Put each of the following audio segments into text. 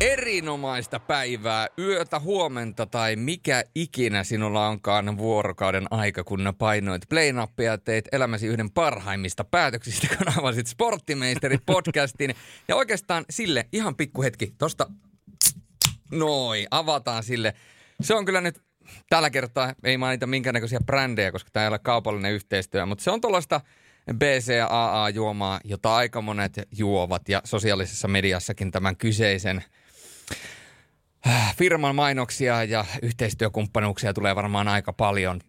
Erinomaista päivää, yötä, huomenta tai mikä ikinä sinulla onkaan vuorokauden aika, kun painoit play ja teit elämäsi yhden parhaimmista päätöksistä, kun avasit Sporttimeisterit podcastin. Ja oikeastaan sille ihan pikku hetki, tosta noin, avataan sille. Se on kyllä nyt tällä kertaa, ei mainita minkäännäköisiä brändejä, koska tämä ei ole kaupallinen yhteistyö, mutta se on tuollaista BCAA-juomaa, jota aika monet juovat ja sosiaalisessa mediassakin tämän kyseisen – Äh, firman mainoksia ja yhteistyökumppanuuksia tulee varmaan aika paljon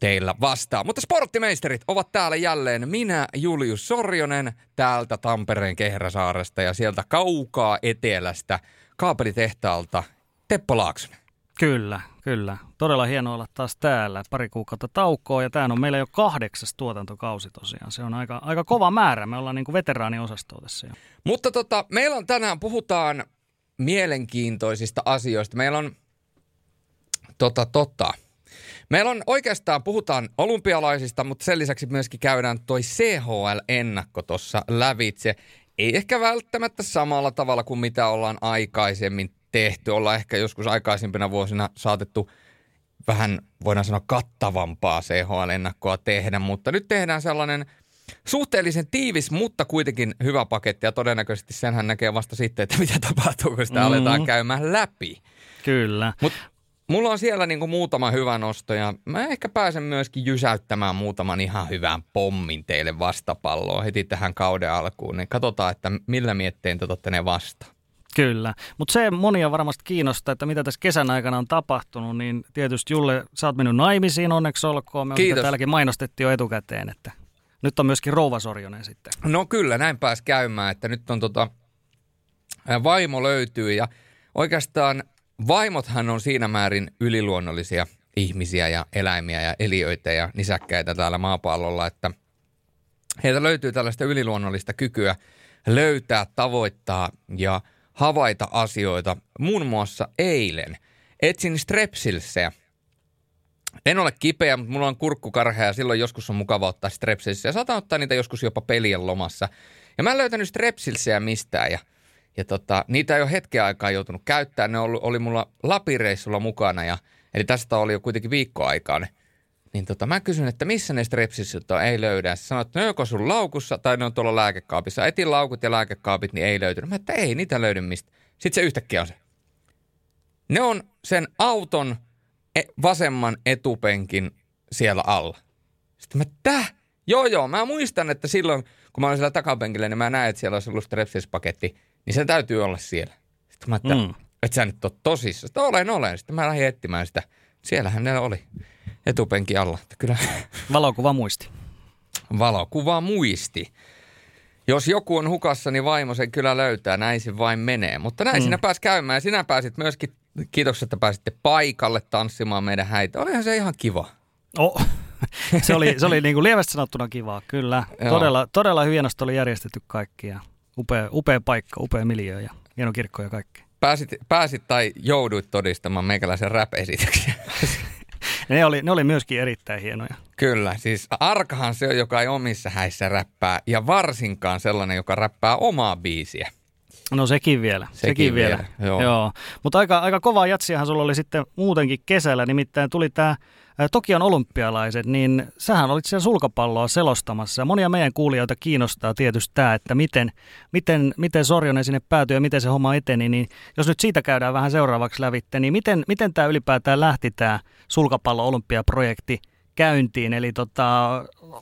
teillä vastaan. Mutta sporttimeisterit ovat täällä jälleen. Minä, Julius Sorjonen, täältä Tampereen Kehräsaaresta ja sieltä kaukaa etelästä kaapelitehtaalta Teppo Laaksonen. Kyllä, kyllä. Todella hienoa olla taas täällä. Pari kuukautta taukoa ja tämä on meillä jo kahdeksas tuotantokausi tosiaan. Se on aika, aika kova määrä. Me ollaan niin kuin veteraaniosastoa tässä jo. Mutta tota, meillä on tänään, puhutaan mielenkiintoisista asioista. Meillä on, tota, tota, meillä on oikeastaan, puhutaan olympialaisista, mutta sen lisäksi myöskin käydään toi CHL-ennakko tuossa lävitse. Ei ehkä välttämättä samalla tavalla kuin mitä ollaan aikaisemmin tehty. Ollaan ehkä joskus aikaisempina vuosina saatettu vähän, voidaan sanoa, kattavampaa CHL-ennakkoa tehdä, mutta nyt tehdään sellainen – suhteellisen tiivis, mutta kuitenkin hyvä paketti ja todennäköisesti senhän näkee vasta sitten, että mitä tapahtuu, kun sitä mm. aletaan käymään läpi. Kyllä. Mut mulla on siellä niinku muutama hyvä nosto ja mä ehkä pääsen myöskin jysäyttämään muutaman ihan hyvän pommin teille vastapalloa heti tähän kauden alkuun. Niin katsotaan, että millä miettein te otatte ne vastaan. Kyllä, mutta se monia varmasti kiinnostaa, että mitä tässä kesän aikana on tapahtunut, niin tietysti Julle, sä oot mennyt naimisiin, onneksi olkoon. Me Kiitos. täälläkin mainostettiin jo etukäteen, että nyt on myöskin Rouva Sorjonen sitten. No kyllä, näin pääsi käymään, että nyt on tota, vaimo löytyy ja oikeastaan vaimothan on siinä määrin yliluonnollisia ihmisiä ja eläimiä ja eliöitä ja nisäkkäitä täällä maapallolla, että heiltä löytyy tällaista yliluonnollista kykyä löytää, tavoittaa ja havaita asioita. Muun muassa eilen etsin strepsilsejä – en ole kipeä, mutta mulla on kurkkukarhea ja silloin joskus on mukava ottaa strepsilsiä. Saatan ottaa niitä joskus jopa pelien lomassa. Ja mä en löytänyt strepsilsiä mistään ja, ja tota, niitä ei ole hetken aikaa joutunut käyttämään. Ne oli, oli mulla lapireissulla mukana ja eli tästä oli jo kuitenkin viikko aikaa. Niin tota, mä kysyn, että missä ne strepsilsit on, ei löydä. Sä sanoit, että ne joko sun laukussa tai ne on tuolla lääkekaapissa. Etin laukut ja lääkekaapit, niin ei löytynyt. Mä että ei niitä löydy mistä. Sitten se yhtäkkiä on se. Ne on sen auton – E, vasemman etupenkin siellä alla. Sitten mä, täh? Joo, joo, mä muistan, että silloin, kun mä olin siellä takapenkillä, niin mä näin, että siellä olisi ollut strepsispaketti, niin se täytyy olla siellä. Sitten mä, että, mm. että sä nyt oot tosissa. Sitten olen, olen. Sitten mä lähdin etsimään sitä. Siellähän ne oli etupenki alla. Kyllä. Valokuva muisti. Valokuva muisti. Jos joku on hukassa, niin vaimo sen kyllä löytää. Näin se vain menee. Mutta näin mm. sinä pääsi käymään ja sinä pääsit myöskin Kiitos, että pääsitte paikalle tanssimaan meidän häitä. Olihan se ihan kiva. Oh. se oli, se oli niin kuin lievästi sanottuna kivaa, kyllä. Todella, todella hienosti oli järjestetty kaikki ja upea, upea paikka, upea miljö ja hieno kirkko ja kaikki. Pääsit, pääsit tai jouduit todistamaan meikäläisen rap-esityksiä. ne, oli, ne oli myöskin erittäin hienoja. Kyllä, siis arkahan se on, joka ei omissa häissä räppää ja varsinkaan sellainen, joka räppää omaa biisiä. No sekin vielä, sekin, sekin vielä. vielä. Joo. Joo. Mutta aika, aika kova jatsiahan sulla oli sitten muutenkin kesällä, nimittäin tuli tämä Tokion olympialaiset, niin sähän olit siellä sulkapalloa selostamassa. Monia meidän kuulijoita kiinnostaa tietysti tämä, että miten, miten, miten Sorjonen sinne päätyi ja miten se homma eteni. Niin jos nyt siitä käydään vähän seuraavaksi lävitte, niin miten, miten tämä ylipäätään lähti tämä sulkapallo-olympiaprojekti käyntiin? Eli tota,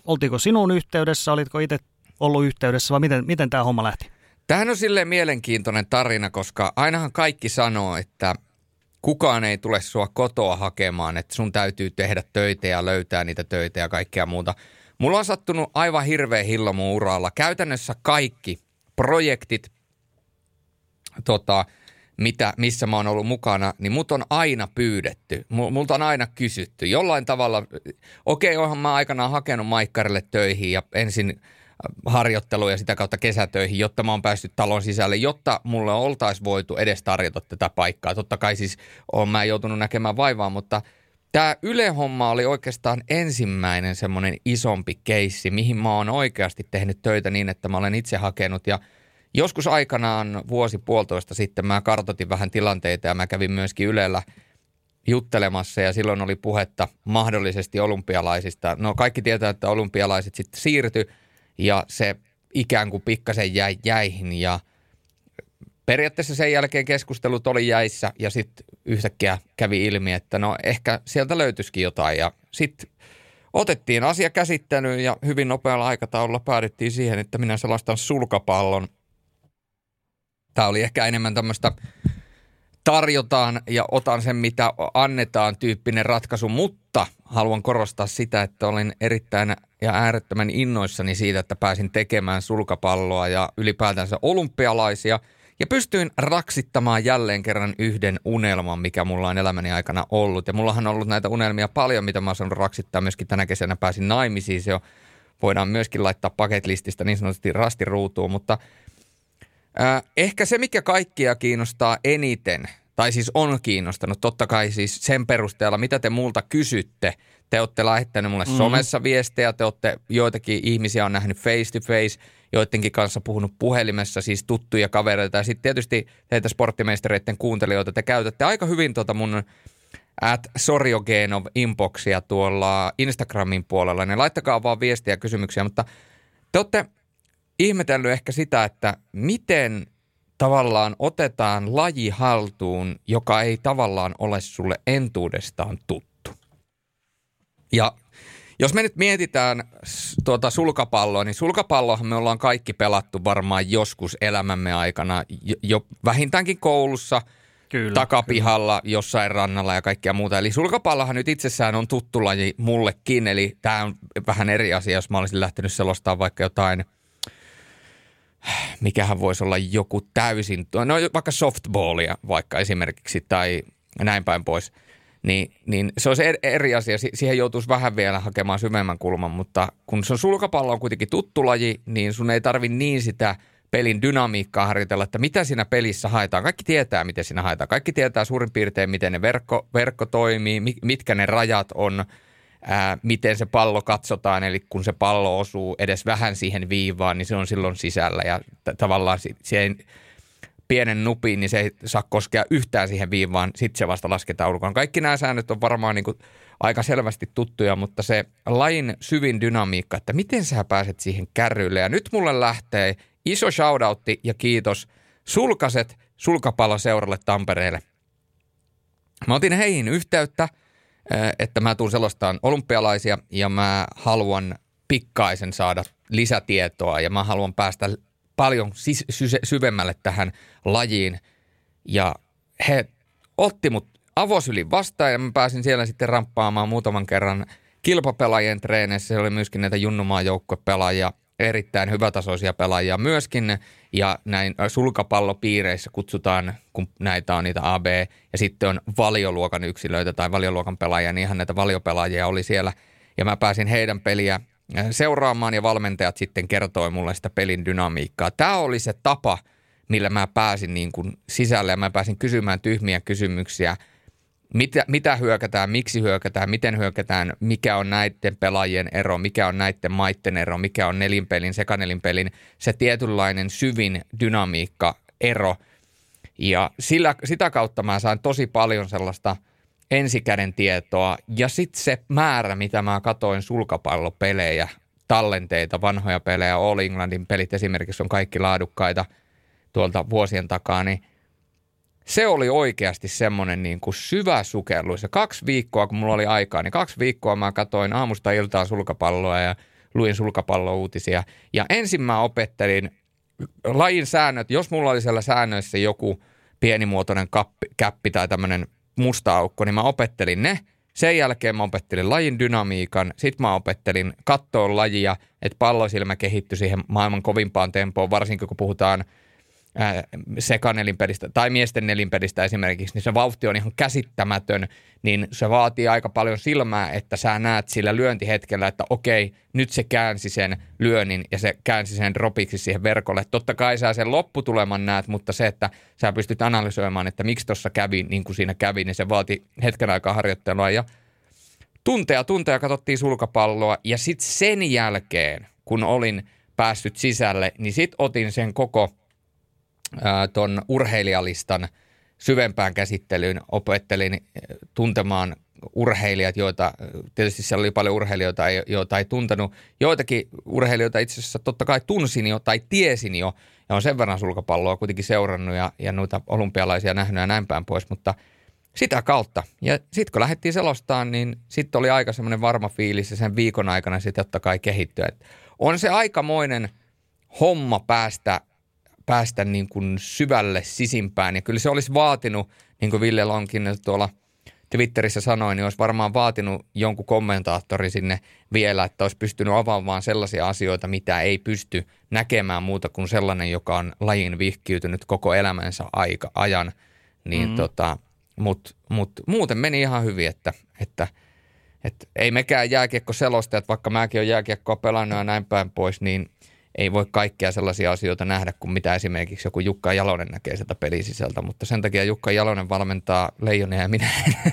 oltiko sinun yhteydessä, olitko itse ollut yhteydessä vai miten, miten tämä homma lähti? Tähän on silleen mielenkiintoinen tarina, koska ainahan kaikki sanoo, että kukaan ei tule sua kotoa hakemaan, että sun täytyy tehdä töitä ja löytää niitä töitä ja kaikkea muuta. Mulla on sattunut aivan hirveä hillo mun uralla. Käytännössä kaikki projektit, tota, mitä, missä mä oon ollut mukana, niin mut on aina pyydetty. Multa on aina kysytty. Jollain tavalla, okei, okay, oonhan mä aikanaan hakenut Maikkarille töihin ja ensin – harjoitteluun ja sitä kautta kesätöihin, jotta mä oon päässyt talon sisälle, jotta mulle oltaisiin voitu edes tarjota tätä paikkaa. Totta kai siis oon mä joutunut näkemään vaivaa, mutta tämä Yle-homma oli oikeastaan ensimmäinen semmoinen isompi keissi, mihin mä oon oikeasti tehnyt töitä niin, että mä olen itse hakenut ja joskus aikanaan vuosi puolitoista sitten mä kartotin vähän tilanteita ja mä kävin myöskin Ylellä juttelemassa ja silloin oli puhetta mahdollisesti olympialaisista. No kaikki tietää, että olympialaiset sitten siirtyi ja se ikään kuin pikkasen jäi jäihin ja periaatteessa sen jälkeen keskustelut oli jäissä ja sitten yhtäkkiä kävi ilmi, että no ehkä sieltä löytyisikin jotain ja sitten otettiin asia käsittelyyn ja hyvin nopealla aikataululla päädyttiin siihen, että minä selastan sulkapallon. Tämä oli ehkä enemmän tämmöistä tarjotaan ja otan sen, mitä annetaan tyyppinen ratkaisu, mutta haluan korostaa sitä, että olen erittäin ja äärettömän innoissani siitä, että pääsin tekemään sulkapalloa ja ylipäätänsä olympialaisia – ja pystyin raksittamaan jälleen kerran yhden unelman, mikä mulla on elämäni aikana ollut. Ja mullahan on ollut näitä unelmia paljon, mitä mä oon raksittaa. Myöskin tänä kesänä pääsin naimisiin. Se jo voidaan myöskin laittaa paketlististä niin sanotusti rastiruutuun. Mutta äh, ehkä se, mikä kaikkia kiinnostaa eniten, tai siis on kiinnostanut, totta kai siis sen perusteella, mitä te multa kysytte. Te olette lähettäneet mulle mm. somessa viestejä, te olette, joitakin ihmisiä on nähnyt face to face – joidenkin kanssa puhunut puhelimessa, siis tuttuja kavereita. Ja sitten tietysti teitä sporttimeistereiden kuuntelijoita, te käytätte aika hyvin tuota mun at Sorjogenov inboxia tuolla Instagramin puolella, niin laittakaa vaan viestiä ja kysymyksiä, mutta te olette ihmetellyt ehkä sitä, että miten tavallaan otetaan laji haltuun, joka ei tavallaan ole sulle entuudestaan tuttu. Ja jos me nyt mietitään tuota sulkapalloa, niin sulkapallohan me ollaan kaikki pelattu varmaan joskus elämämme aikana, jo, jo vähintäänkin koulussa, kyllä, takapihalla, kyllä. jossain rannalla ja kaikkea muuta. Eli sulkapallohan nyt itsessään on tuttu laji mullekin, eli tämä on vähän eri asia, jos mä olisin lähtenyt selostamaan vaikka jotain – mikähän voisi olla joku täysin, no vaikka softballia vaikka esimerkiksi tai näin päin pois – niin, niin se se eri asia. Siihen joutuisi vähän vielä hakemaan syvemmän kulman, mutta kun se on sulkapallo on kuitenkin tuttu laji, niin sun ei tarvi niin sitä pelin dynamiikkaa harjoitella, että mitä siinä pelissä haetaan. Kaikki tietää, miten siinä haetaan. Kaikki tietää suurin piirtein, miten ne verkko, verkko toimii, mitkä ne rajat on, ää, miten se pallo katsotaan. Eli kun se pallo osuu edes vähän siihen viivaan, niin se on silloin sisällä ja t- tavallaan siihen pienen nupiin, niin se ei saa koskea yhtään siihen viivaan, sitten se vasta lasketaan ulkoon. Kaikki nämä säännöt on varmaan niin kuin aika selvästi tuttuja, mutta se lain syvin dynamiikka, että miten sä pääset siihen kärryille. Ja nyt mulle lähtee iso shoutoutti ja kiitos Sulkaset sulkapalloseuralle Tampereelle. Mä otin heihin yhteyttä, että mä tuun selostaan olympialaisia ja mä haluan pikkaisen saada lisätietoa ja mä haluan päästä paljon sis- sy- syvemmälle tähän lajiin. Ja he otti mut avosylin vastaan ja mä pääsin siellä sitten ramppaamaan muutaman kerran kilpapelaajien treeneissä. Se oli myöskin näitä junnumaa pelaajia, erittäin hyvätasoisia pelaajia myöskin. Ja näin sulkapallopiireissä kutsutaan, kun näitä on niitä AB, ja sitten on valioluokan yksilöitä tai valioluokan pelaajia, niin ihan näitä valiopelaajia oli siellä. Ja mä pääsin heidän peliä seuraamaan ja valmentajat sitten kertoi mulle sitä pelin dynamiikkaa. Tämä oli se tapa, millä mä pääsin niin kuin sisälle ja mä pääsin kysymään tyhmiä kysymyksiä. Mitä, mitä hyökätään, miksi hyökätään, miten hyökätään, mikä on näiden pelaajien ero, mikä on näiden maitten ero, mikä on nelinpelin, sekanelinpelin, se tietynlainen syvin dynamiikka, ero. Ja sillä, sitä kautta mä sain tosi paljon sellaista – ensikäden tietoa ja sitten se määrä, mitä mä katoin sulkapallopelejä, tallenteita, vanhoja pelejä, All Englandin pelit esimerkiksi on kaikki laadukkaita tuolta vuosien takaa, niin se oli oikeasti semmoinen niin kuin syvä sukellus. Ja kaksi viikkoa, kun mulla oli aikaa, niin kaksi viikkoa mä katoin aamusta iltaa sulkapalloa ja luin sulkapallouutisia. Ja ensin mä opettelin lajin säännöt, jos mulla oli siellä säännöissä joku pienimuotoinen kappi, käppi tai tämmöinen musta aukko, niin mä opettelin ne. Sen jälkeen mä opettelin lajin dynamiikan, sitten mä opettelin kattoon lajia, että pallosilmä kehittyi siihen maailman kovimpaan tempoon, varsinkin kun puhutaan – sekanelinpelistä tai miesten nelinpelistä esimerkiksi, niin se vauhti on ihan käsittämätön, niin se vaatii aika paljon silmää, että sä näet sillä lyöntihetkellä, että okei, nyt se käänsi sen lyönnin ja se käänsi sen dropiksi siihen verkolle. Totta kai sä sen lopputuleman näet, mutta se, että sä pystyt analysoimaan, että miksi tuossa kävi niin kuin siinä kävi, niin se vaati hetken aikaa harjoittelua ja tunteja tunteja katsottiin sulkapalloa ja sitten sen jälkeen, kun olin päässyt sisälle, niin sitten otin sen koko ton urheilijalistan syvempään käsittelyyn, opettelin tuntemaan urheilijat, joita, tietysti siellä oli paljon urheilijoita, joita ei tuntenut. Joitakin urheilijoita itse asiassa totta kai tunsin jo tai tiesin jo, ja on sen verran sulkapalloa kuitenkin seurannut ja, ja noita olympialaisia nähnyt ja näin päin pois, mutta sitä kautta. Ja sitten kun lähdettiin selostaan, niin sitten oli aika semmoinen varma fiilis ja sen viikon aikana sitten totta kai kehittyä. Et on se aikamoinen homma päästä, päästä niin kuin syvälle sisimpään ja kyllä se olisi vaatinut, niin kuin Ville Lonkin tuolla – Twitterissä sanoin, niin olisi varmaan vaatinut jonkun kommentaattori sinne vielä, että olisi pystynyt avaamaan sellaisia asioita, mitä ei pysty näkemään muuta kuin sellainen, joka on lajin vihkiytynyt koko elämänsä aika, ajan. Niin mm. tota, Mutta mut, muuten meni ihan hyvin, että, että että ei mekään jääkiekko selostajat, vaikka mäkin olen jääkiekkoa pelannut ja näin päin pois, niin ei voi kaikkia sellaisia asioita nähdä kuin mitä esimerkiksi joku Jukka Jalonen näkee sieltä pelisisältä, mutta sen takia Jukka Jalonen valmentaa Leijonia ja minä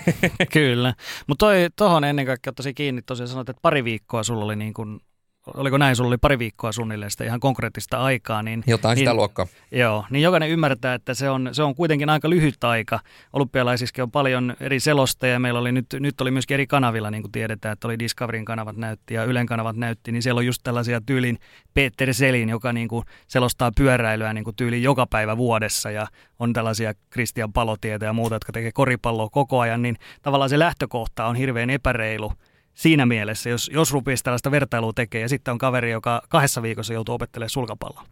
Kyllä, mutta tuohon ennen kaikkea tosi kiinni tosiaan sanoit, että pari viikkoa sulla oli niin kuin oliko näin, sulla oli pari viikkoa suunnilleen sitä ihan konkreettista aikaa. Niin, Jotain niin, sitä luokkaa. Joo, niin jokainen ymmärtää, että se on, se on kuitenkin aika lyhyt aika. Olympialaisissakin on paljon eri selosteja. Meillä oli nyt, nyt oli myöskin eri kanavilla, niin kuin tiedetään, että oli Discoveryn kanavat näytti ja Ylen kanavat näytti, niin siellä on just tällaisia tyylin Peter Selin, joka niin kuin selostaa pyöräilyä niin kuin tyyliin joka päivä vuodessa ja on tällaisia Christian Palotietä ja muuta, jotka tekee koripalloa koko ajan, niin tavallaan se lähtökohta on hirveän epäreilu siinä mielessä, jos, jos rupisi tällaista vertailua tekemään ja sitten on kaveri, joka kahdessa viikossa joutuu opettelemaan sulkapalloa.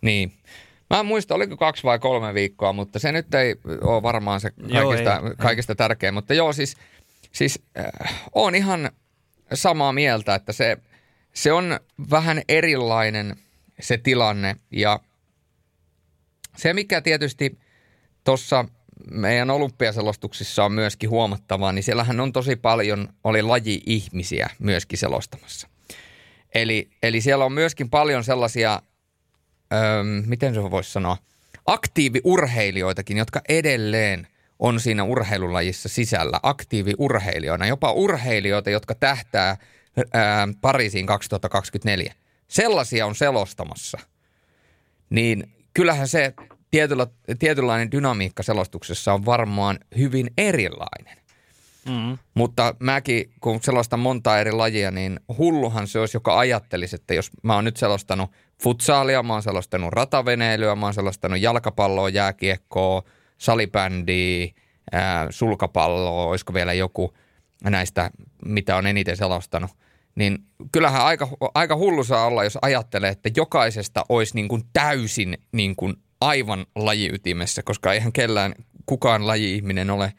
Niin. Mä en muista, oliko kaksi vai kolme viikkoa, mutta se nyt ei ole varmaan se kaikista, joo, ei, kaikista ei. tärkein. Mutta joo, siis, siis äh, on ihan samaa mieltä, että se, se on vähän erilainen se tilanne. Ja se, mikä tietysti tuossa – meidän olympiaselostuksissa on myöskin huomattavaa, niin siellähän on tosi paljon, oli laji-ihmisiä myöskin selostamassa. Eli, eli siellä on myöskin paljon sellaisia, öö, miten se voisi sanoa, aktiiviurheilijoitakin, jotka edelleen on siinä urheilulajissa sisällä, aktiiviurheilijoina, jopa urheilijoita, jotka tähtää öö, Pariisiin 2024. Sellaisia on selostamassa. Niin kyllähän se tietyllä, tietynlainen dynamiikka selostuksessa on varmaan hyvin erilainen. Mm. Mutta mäkin, kun selostan monta eri lajia, niin hulluhan se olisi, joka ajattelisi, että jos mä oon nyt selostanut futsaalia, mä oon selostanut rataveneilyä, mä oon selostanut jalkapalloa, jääkiekkoa, salibändiä, ää, sulkapalloa, olisiko vielä joku näistä, mitä on eniten selostanut. Niin kyllähän aika, aika hullu saa olla, jos ajattelee, että jokaisesta olisi niin kuin täysin niin kuin aivan lajiytimessä, koska eihän kellään kukaan laji-ihminen ole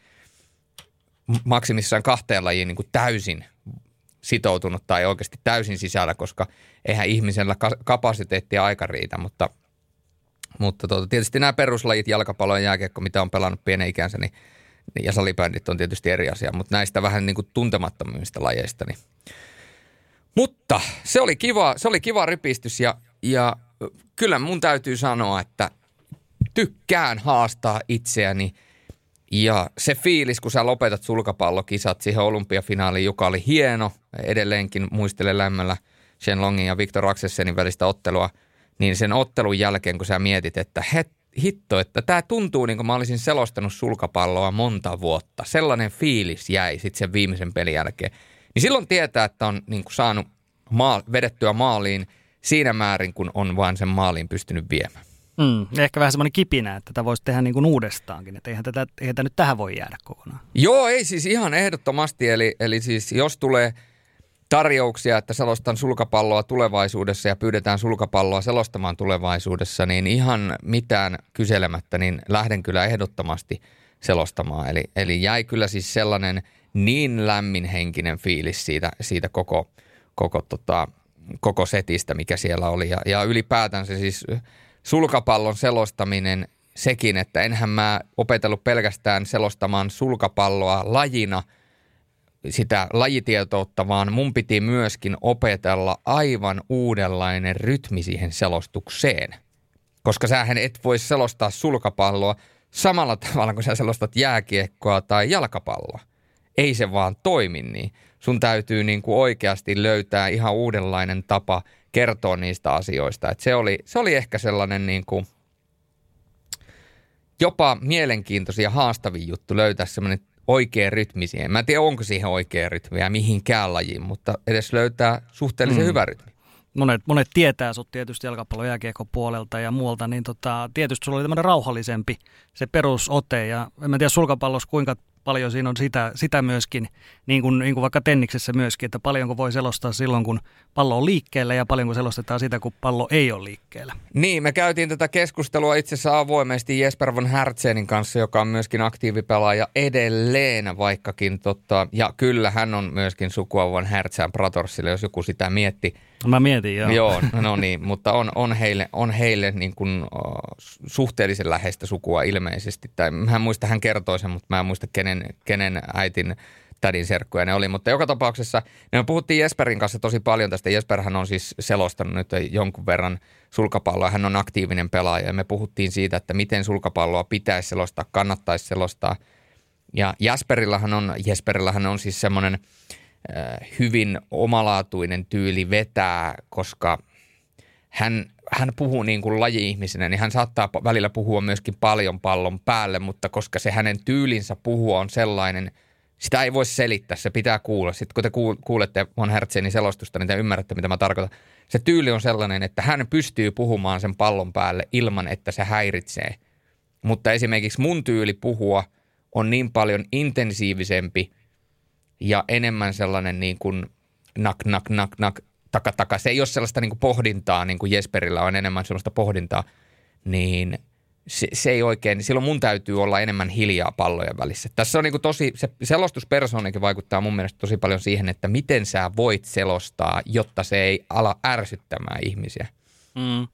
maksimissaan kahteen lajiin niin kuin täysin sitoutunut tai oikeasti täysin sisällä, koska eihän ihmisellä kapasiteetti ja aika riitä, mutta, mutta tuota, tietysti nämä peruslajit, jalkapallo ja jääkiekko, mitä on pelannut pienen ikänsä, niin, ja salibändit on tietysti eri asia, mutta näistä vähän niin kuin tuntemattomimmista lajeista. Niin. Mutta se oli kiva, se oli kiva rypistys ja, ja kyllä mun täytyy sanoa, että tykkään haastaa itseäni. Ja se fiilis, kun sä lopetat sulkapallokisat siihen olympiafinaaliin, joka oli hieno, edelleenkin muistelen lämmöllä Shenlongin ja Victor Aksessenin välistä ottelua, niin sen ottelun jälkeen, kun sä mietit, että het, hitto, että tämä tuntuu niin kuin mä olisin selostanut sulkapalloa monta vuotta. Sellainen fiilis jäi sitten sen viimeisen pelin jälkeen. Niin silloin tietää, että on niin kuin saanut maa, vedettyä maaliin siinä määrin, kun on vain sen maaliin pystynyt viemään. Mm, ehkä vähän semmoinen kipinä, että tätä voisi tehdä niin kuin uudestaankin, että eihän tätä, eihän tätä nyt tähän voi jäädä kokonaan. Joo, ei siis ihan ehdottomasti, eli, eli siis jos tulee tarjouksia, että selostan sulkapalloa tulevaisuudessa ja pyydetään sulkapalloa selostamaan tulevaisuudessa, niin ihan mitään kyselemättä, niin lähden kyllä ehdottomasti selostamaan. Eli, eli jäi kyllä siis sellainen niin lämminhenkinen fiilis siitä, siitä koko, koko, tota, koko setistä, mikä siellä oli. Ja, ja ylipäätään se siis sulkapallon selostaminen sekin, että enhän mä opetellut pelkästään selostamaan sulkapalloa lajina sitä lajitietoutta, vaan mun piti myöskin opetella aivan uudenlainen rytmi siihen selostukseen. Koska sähän et voi selostaa sulkapalloa samalla tavalla kuin sä selostat jääkiekkoa tai jalkapalloa. ei se vaan toimi niin. Sun täytyy niin kuin oikeasti löytää ihan uudenlainen tapa kertoa niistä asioista. Et se, oli, se oli ehkä sellainen niin kuin jopa mielenkiintoisia haastavia juttu löytää semmoinen oikea rytmi siihen. Mä en tiedä, onko siihen oikea rytmi ja mihinkään lajiin, mutta edes löytää suhteellisen mm. hyvä rytmi. Monet, monet tietää sut tietysti jalkapallon jääkiekon puolelta ja muualta, niin tota, tietysti sulla oli tämmöinen rauhallisempi se perusote ja en mä tiedä sulkapallossa kuinka paljon siinä on sitä, sitä myöskin, niin kuin, niin kuin vaikka tenniksessä myöskin, että paljonko voi selostaa silloin, kun pallo on liikkeellä ja paljonko selostetaan sitä, kun pallo ei ole liikkeellä. Niin, me käytiin tätä keskustelua itse asiassa avoimesti Jesper von Hertzenin kanssa, joka on myöskin aktiivipelaaja edelleen, vaikkakin totta, ja kyllä hän on myöskin sukua von Hertzen Pratorsille, jos joku sitä mietti. Mä mietin, joo. Joo, no niin, mutta on, on heille, on heille niin kuin, uh, suhteellisen läheistä sukua ilmeisesti. Tai mä en muista, hän kertoi sen, mutta mä en muista, kenen, kenen äitin tädin serkkuja ne oli. Mutta joka tapauksessa me puhuttiin Jesperin kanssa tosi paljon tästä. Jesperhän on siis selostanut nyt jonkun verran sulkapalloa. Hän on aktiivinen pelaaja ja me puhuttiin siitä, että miten sulkapalloa pitäisi selostaa, kannattaisi selostaa. Ja Jesperillähän on, Jesperillähän on siis semmoinen – hyvin omalaatuinen tyyli vetää, koska hän, hän puhuu niin kuin laji-ihmisenä, niin hän saattaa välillä puhua myöskin paljon pallon päälle, mutta koska se hänen tyylinsä puhua on sellainen, sitä ei voi selittää, se pitää kuulla. Sitten kun te kuulette Von Hertzenin selostusta, niin te ymmärrätte, mitä mä tarkoitan. Se tyyli on sellainen, että hän pystyy puhumaan sen pallon päälle ilman, että se häiritsee. Mutta esimerkiksi mun tyyli puhua on niin paljon intensiivisempi – ja enemmän sellainen niin kuin nak, nak, nak, nak, taka, taka. Se ei ole sellaista niin kuin pohdintaa, niin kuin Jesperillä on enemmän sellaista pohdintaa, niin se, se ei oikein, silloin mun täytyy olla enemmän hiljaa pallojen välissä. Tässä on niin kuin tosi, se selostuspersoonikin vaikuttaa mun mielestä tosi paljon siihen, että miten sä voit selostaa, jotta se ei ala ärsyttämään ihmisiä. Mm.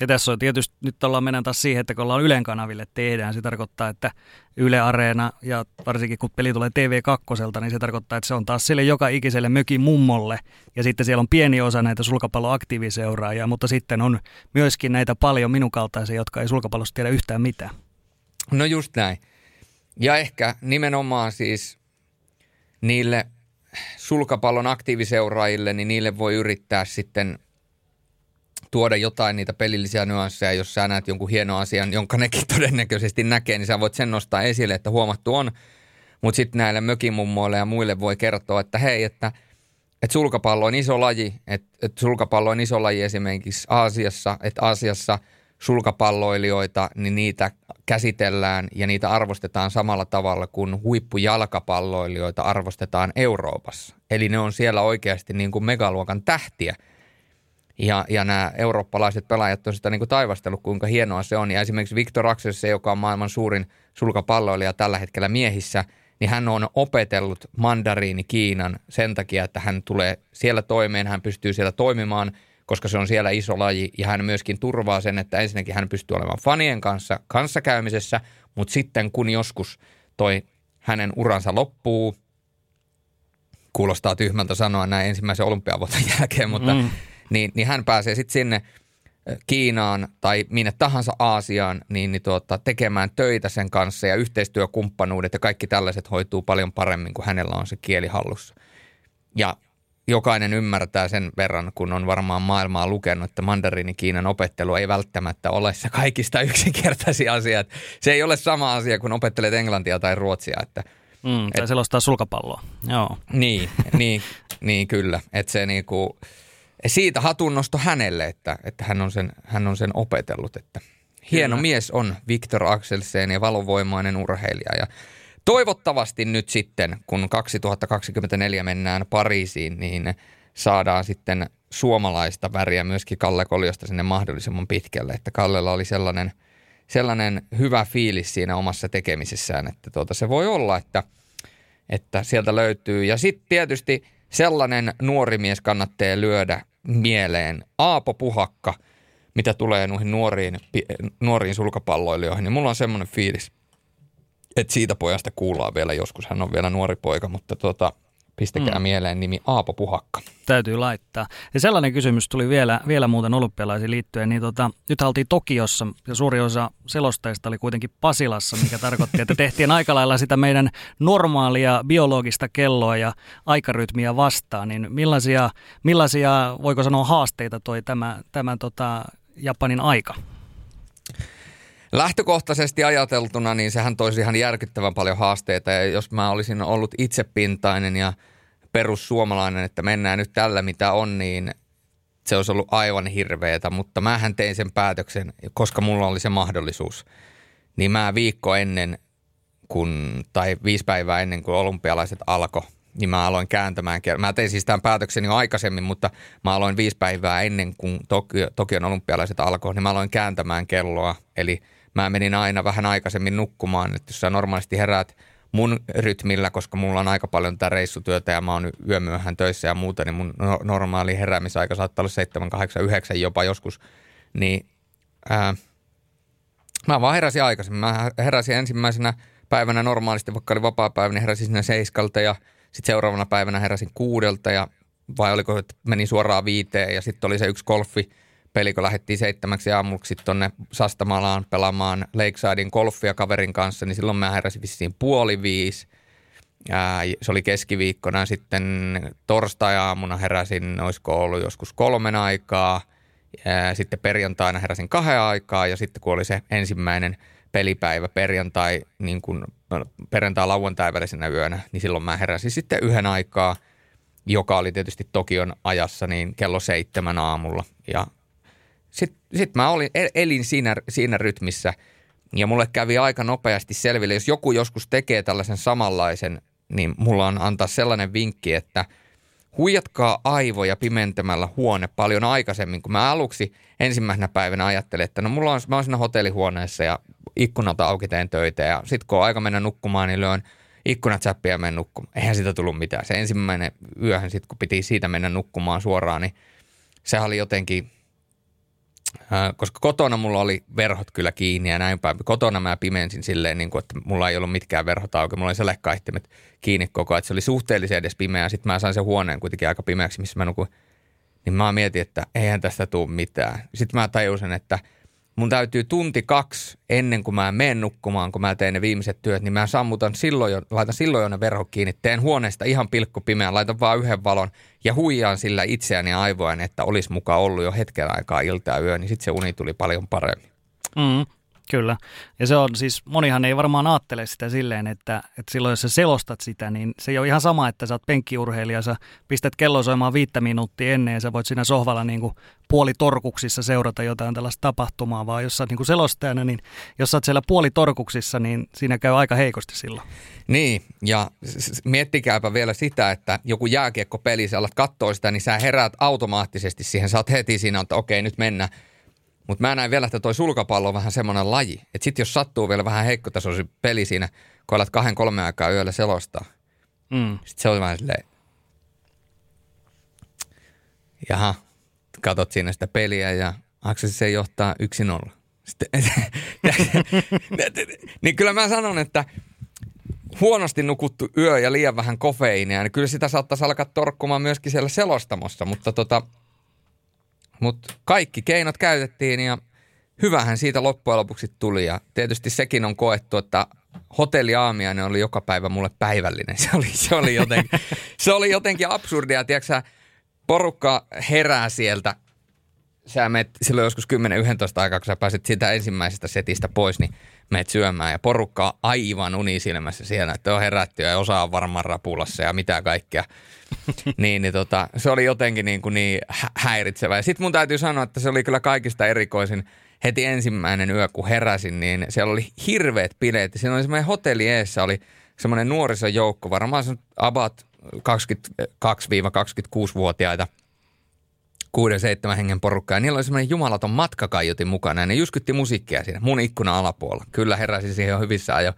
Ja tässä on tietysti, nyt ollaan mennään taas siihen, että kun ollaan Ylen kanaville tehdään, se tarkoittaa, että Yle Areena ja varsinkin kun peli tulee TV2, niin se tarkoittaa, että se on taas sille joka ikiselle mökin mummolle. Ja sitten siellä on pieni osa näitä sulkapalloaktiiviseuraajia, mutta sitten on myöskin näitä paljon minun kaltaisia, jotka ei sulkapallosta tiedä yhtään mitään. No just näin. Ja ehkä nimenomaan siis niille sulkapallon aktiiviseuraajille, niin niille voi yrittää sitten tuoda jotain niitä pelillisiä nyansseja, jos sä näet jonkun hienon asian, jonka nekin todennäköisesti näkee, niin sä voit sen nostaa esille, että huomattu on. Mutta sitten näille mökimummoille ja muille voi kertoa, että hei, että, että sulkapallo on iso laji, että, että sulkapallo on iso laji esimerkiksi Aasiassa, että Aasiassa sulkapalloilijoita, niin niitä käsitellään ja niitä arvostetaan samalla tavalla kuin huippujalkapalloilijoita arvostetaan Euroopassa. Eli ne on siellä oikeasti niin kuin megaluokan tähtiä – ja, ja nämä eurooppalaiset pelaajat on sitä niin kuin taivastellut, kuinka hienoa se on. Ja esimerkiksi Viktor Axelsen, joka on maailman suurin sulkapalloilija tällä hetkellä miehissä, niin hän on opetellut mandariini Kiinan sen takia, että hän tulee siellä toimeen, hän pystyy siellä toimimaan, koska se on siellä iso laji. Ja hän myöskin turvaa sen, että ensinnäkin hän pystyy olemaan fanien kanssa kanssakäymisessä, mutta sitten kun joskus toi hänen uransa loppuu, kuulostaa tyhmältä sanoa näin ensimmäisen olympiavuoten jälkeen, mutta mm niin, niin hän pääsee sitten sinne Kiinaan tai minne tahansa Aasiaan niin, niin tuota, tekemään töitä sen kanssa ja yhteistyökumppanuudet ja kaikki tällaiset hoituu paljon paremmin, kuin hänellä on se kieli hallussa. Ja jokainen ymmärtää sen verran, kun on varmaan maailmaa lukenut, että mandariini Kiinan opettelu ei välttämättä ole se kaikista yksinkertaisia asia. Se ei ole sama asia, kun opettelet englantia tai ruotsia. Että, mm, tai et, selostaa sulkapalloa. Joo. Niin, niin, niin kyllä. Että se niinku, siitä hatunnosto hänelle, että, että hän, on sen, hän on sen opetellut. Että hieno Kyllä. mies on Viktor Axelsen ja valovoimainen urheilija. Ja toivottavasti nyt sitten, kun 2024 mennään Pariisiin, niin saadaan sitten suomalaista väriä myöskin Kalle Koljosta sinne mahdollisimman pitkälle. Että Kallella oli sellainen, sellainen hyvä fiilis siinä omassa tekemisessään, että tuota, se voi olla, että, että sieltä löytyy. Ja sitten tietysti sellainen nuori mies kannattaa lyödä mieleen. Aapo Puhakka, mitä tulee noihin nuoriin, nuoriin sulkapalloilijoihin, niin mulla on semmoinen fiilis, että siitä pojasta kuullaan vielä joskus. Hän on vielä nuori poika, mutta tota, Pistäkää mm. mieleen nimi Aapo Puhakka. Täytyy laittaa. Ja sellainen kysymys tuli vielä, vielä muuten olympialaisiin liittyen. Niin tota, nyt oltiin Tokiossa ja suuri osa selostajista oli kuitenkin Pasilassa, mikä tarkoitti, että tehtiin aika lailla sitä meidän normaalia biologista kelloa ja aikarytmiä vastaan. Niin millaisia, millaisia voiko sanoa, haasteita toi tämä, tämä tota, Japanin aika? Lähtökohtaisesti ajateltuna, niin sehän toisi ihan järkyttävän paljon haasteita. Ja jos mä olisin ollut itsepintainen ja perussuomalainen, että mennään nyt tällä mitä on, niin se olisi ollut aivan hirveetä. Mutta mähän tein sen päätöksen, koska mulla oli se mahdollisuus. Niin mä viikko ennen, kun, tai viisi päivää ennen kuin olympialaiset alkoi, niin mä aloin kääntämään. Mä tein siis tämän päätöksen jo aikaisemmin, mutta mä aloin viisi päivää ennen kuin Tokio, Tokion olympialaiset alkoi, niin mä aloin kääntämään kelloa. Eli – mä menin aina vähän aikaisemmin nukkumaan, että jos sä normaalisti heräät mun rytmillä, koska mulla on aika paljon tätä reissutyötä ja mä oon yömyöhän töissä ja muuta, niin mun no, normaali heräämisaika saattaa olla 7, 8, 9 jopa joskus, niin ää, mä vaan heräsin aikaisemmin. Mä heräsin ensimmäisenä päivänä normaalisti, vaikka oli vapaa päivä, niin heräsin sinne seiskalta ja sitten seuraavana päivänä heräsin kuudelta ja vai oliko, että menin suoraan viiteen ja sitten oli se yksi golfi peli, kun lähdettiin seitsemäksi aamuksi tuonne Sastamalaan pelaamaan Lakesidein golfia kaverin kanssa, niin silloin mä heräsin vissiin puoli viisi. Ja se oli keskiviikkona sitten torstai-aamuna heräsin, olisiko ollut joskus kolmen aikaa. Ja sitten perjantaina heräsin kahden aikaa ja sitten kun oli se ensimmäinen pelipäivä perjantai, niin kuin perjantai-lauantai välisenä yönä, niin silloin mä heräsin sitten yhden aikaa, joka oli tietysti Tokion ajassa, niin kello seitsemän aamulla. Ja sitten sit mä olin, elin siinä, siinä rytmissä ja mulle kävi aika nopeasti selville, jos joku joskus tekee tällaisen samanlaisen, niin mulla on antaa sellainen vinkki, että huijatkaa aivoja pimentämällä huone paljon aikaisemmin, kun mä aluksi ensimmäisenä päivänä ajattelin, että no mulla on, mä oon siinä hotellihuoneessa ja ikkunalta auki teen töitä ja sitten kun on aika mennä nukkumaan, niin lyön ikkunat säppiä ja nukkumaan. Eihän sitä tullut mitään. Se ensimmäinen yöhän sitten, kun piti siitä mennä nukkumaan suoraan, niin se oli jotenkin – koska kotona mulla oli verhot kyllä kiinni ja näin päin. Kotona mä pimensin silleen, niin kuin, että mulla ei ollut mitkään verhot auki. Mulla oli selekkaihtimet kiinni koko ajan. Se oli suhteellisen edes pimeä. Sitten mä sain sen huoneen kuitenkin aika pimeäksi, missä mä nukuin. Niin mä mietin, että eihän tästä tule mitään. Sitten mä tajusin, että – mun täytyy tunti kaksi ennen kuin mä menen nukkumaan, kun mä teen ne viimeiset työt, niin mä sammutan silloin jo, laitan silloin jo ne verhot kiinni, teen huoneesta ihan pilkku pimeän, laitan vaan yhden valon ja huijaan sillä itseäni ja aivoani, että olisi mukaan ollut jo hetken aikaa iltaa yö, niin sitten se uni tuli paljon paremmin. Mm. Kyllä. Ja se on siis, monihan ei varmaan ajattele sitä silleen, että, että silloin jos sä selostat sitä, niin se ei ole ihan sama, että sä oot penkkiurheilija, sä pistät kello soimaan viittä minuuttia ennen ja sä voit siinä sohvalla niin kuin puolitorkuksissa seurata jotain tällaista tapahtumaa, vaan jos sä oot niin kuin selostajana, niin jos sä oot siellä puolitorkuksissa, niin siinä käy aika heikosti silloin. Niin, ja miettikääpä vielä sitä, että joku jääkiekkopeli, sä alat katsoa sitä, niin sä heräät automaattisesti siihen, sä oot heti siinä, että okei, nyt mennään mutta mä näen vielä, että toi sulkapallo on vähän semmoinen laji. Että sit jos sattuu vielä vähän heikkotasoisin peli siinä, kun alat kahden kolme aikaa yöllä selostaa. Mm. Sitten se on vähän silleen, jaha, katot siinä sitä peliä ja Akseli se johtaa yksin nolla. niin kyllä mä sanon, että huonosti nukuttu yö ja liian vähän kofeiinia, niin kyllä sitä saattaisi alkaa torkkumaan myöskin siellä selostamossa, mutta tota, mutta kaikki keinot käytettiin ja hyvähän siitä loppujen lopuksi tuli. Ja tietysti sekin on koettu, että hotelli aamiainen oli joka päivä mulle päivällinen. Se oli, se oli, jotenkin, se oli jotenkin absurdia. Tiedätkö, porukka herää sieltä. Sä menet silloin joskus 10-11 aikaa, kun sä pääset siitä ensimmäisestä setistä pois, niin meet syömään. Ja porukka on aivan unisilmässä siellä, että on herätty ja osa on varmaan rapulassa ja mitä kaikkea. niin, niin tota, se oli jotenkin niin, kuin niin häiritsevä. Ja sitten mun täytyy sanoa, että se oli kyllä kaikista erikoisin heti ensimmäinen yö, kun heräsin, niin siellä oli hirveät bileet. Siinä oli semmoinen hotelli eessä, oli semmoinen nuorisojoukko, varmaan se about 22-26-vuotiaita, kuuden seitsemän hengen porukka. Ja niillä oli semmoinen jumalaton matkakaiutin mukana ja ne jyskytti musiikkia siinä mun ikkuna alapuolella. Kyllä heräsin siihen jo hyvissä ajoin.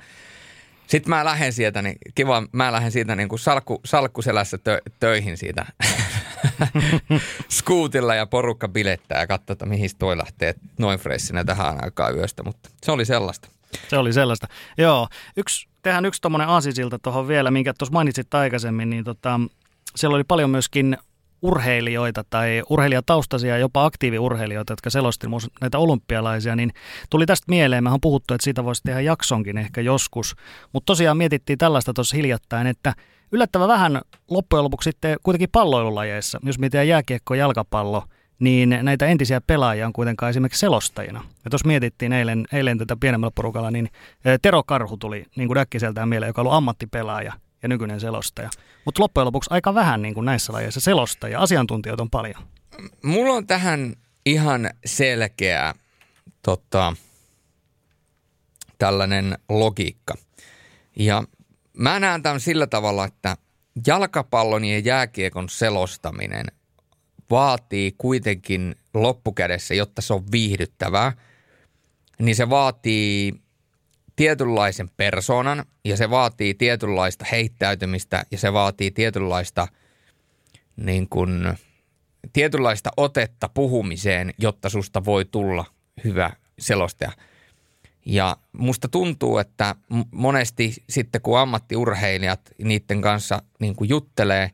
Sitten mä lähden sieltä, niin kiva, mä lähden siitä niin kuin salkku, salkkuselässä tö, töihin siitä skuutilla ja porukka bilettää ja katsoo, että mihin toi lähtee noin fressinä tähän aikaan yöstä, mutta se oli sellaista. Se oli sellaista. Joo, yksi, tehdään yksi tuommoinen aasisilta tuohon vielä, minkä tuossa mainitsit aikaisemmin, niin tota, siellä oli paljon myöskin urheilijoita tai urheilijataustaisia, jopa aktiiviurheilijoita, jotka selosti näitä olympialaisia, niin tuli tästä mieleen, mehän on puhuttu, että siitä voisi tehdä jaksonkin ehkä joskus, mutta tosiaan mietittiin tällaista tuossa hiljattain, että yllättävän vähän loppujen lopuksi sitten kuitenkin palloilulajeissa, jos mietitään jääkiekko, jalkapallo, niin näitä entisiä pelaajia on kuitenkaan esimerkiksi selostajina. Ja tuossa mietittiin eilen, eilen tätä pienemmällä porukalla, niin Tero Karhu tuli niin kuin äkkiseltään mieleen, joka on ollut ammattipelaaja ja nykyinen selostaja. Mutta loppujen lopuksi aika vähän niin kuin näissä lajeissa selostajia. Asiantuntijoita on paljon. Mulla on tähän ihan selkeä tota, tällainen logiikka. Ja mä näen tämän sillä tavalla, että jalkapallon ja jääkiekon selostaminen vaatii kuitenkin loppukädessä, jotta se on viihdyttävää, niin se vaatii tietynlaisen persoonan ja se vaatii tietynlaista heittäytymistä ja se vaatii tietynlaista, niin kuin, tietynlaista otetta puhumiseen, jotta susta voi tulla hyvä selostaja. Ja musta tuntuu, että monesti sitten kun ammattiurheilijat niiden kanssa niin kuin juttelee,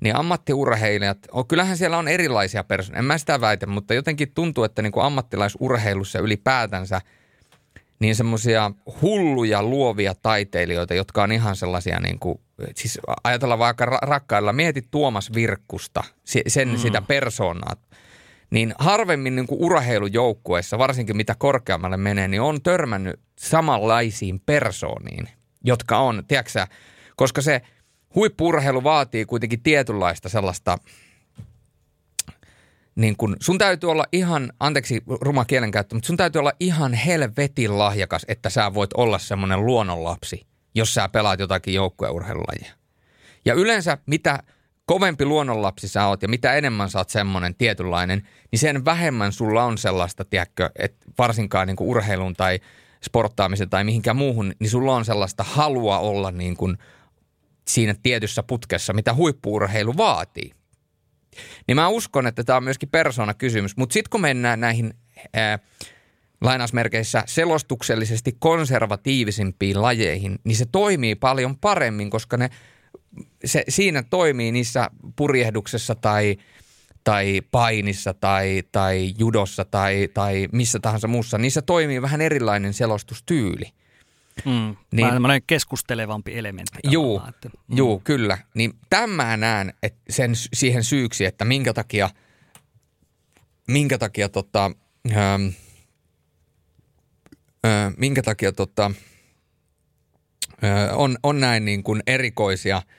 niin ammattiurheilijat, oh, kyllähän siellä on erilaisia persoonaa, en mä sitä väitä, mutta jotenkin tuntuu, että niin kuin ammattilaisurheilussa ylipäätänsä – niin semmoisia hulluja luovia taiteilijoita, jotka on ihan sellaisia niin kuin, siis ajatellaan vaikka rakkailla, mieti Tuomas Virkkusta, sen mm. sitä persoonaa, niin harvemmin niin kuin urheilujoukkueessa, varsinkin mitä korkeammalle menee, niin on törmännyt samanlaisiin persooniin, jotka on, tiedätkö koska se huippurheilu vaatii kuitenkin tietynlaista sellaista – niin kun, sun täytyy olla ihan, anteeksi ruma kielenkäyttö, mutta sun täytyy olla ihan helvetin lahjakas, että sä voit olla semmoinen luonnonlapsi, jos sä pelaat jotakin joukkueurheilulajia. Ja yleensä mitä kovempi luonnonlapsi sä oot ja mitä enemmän sä oot semmoinen tietynlainen, niin sen vähemmän sulla on sellaista, tiedätkö, että varsinkaan niin kuin urheiluun tai sporttaamiseen tai mihinkään muuhun, niin sulla on sellaista halua olla niin kuin siinä tietyssä putkessa, mitä huippuurheilu vaatii. Niin mä uskon, että tämä on myöskin persoonakysymys. Mutta sitten kun mennään näihin ää, lainausmerkeissä selostuksellisesti konservatiivisimpiin lajeihin, niin se toimii paljon paremmin, koska ne, se, siinä toimii niissä purjehduksessa tai, tai painissa tai, tai judossa tai, tai missä tahansa muussa. Niissä toimii vähän erilainen selostustyyli. Mm, niin, vähän keskustelevampi elementti. Juu, että, mm. juu, kyllä. Niin tämä näen että sen, siihen syyksi, että minkä takia, minkä takia, tota, ähm, äh, minkä takia tota, äh, on, on näin niin kuin erikoisia –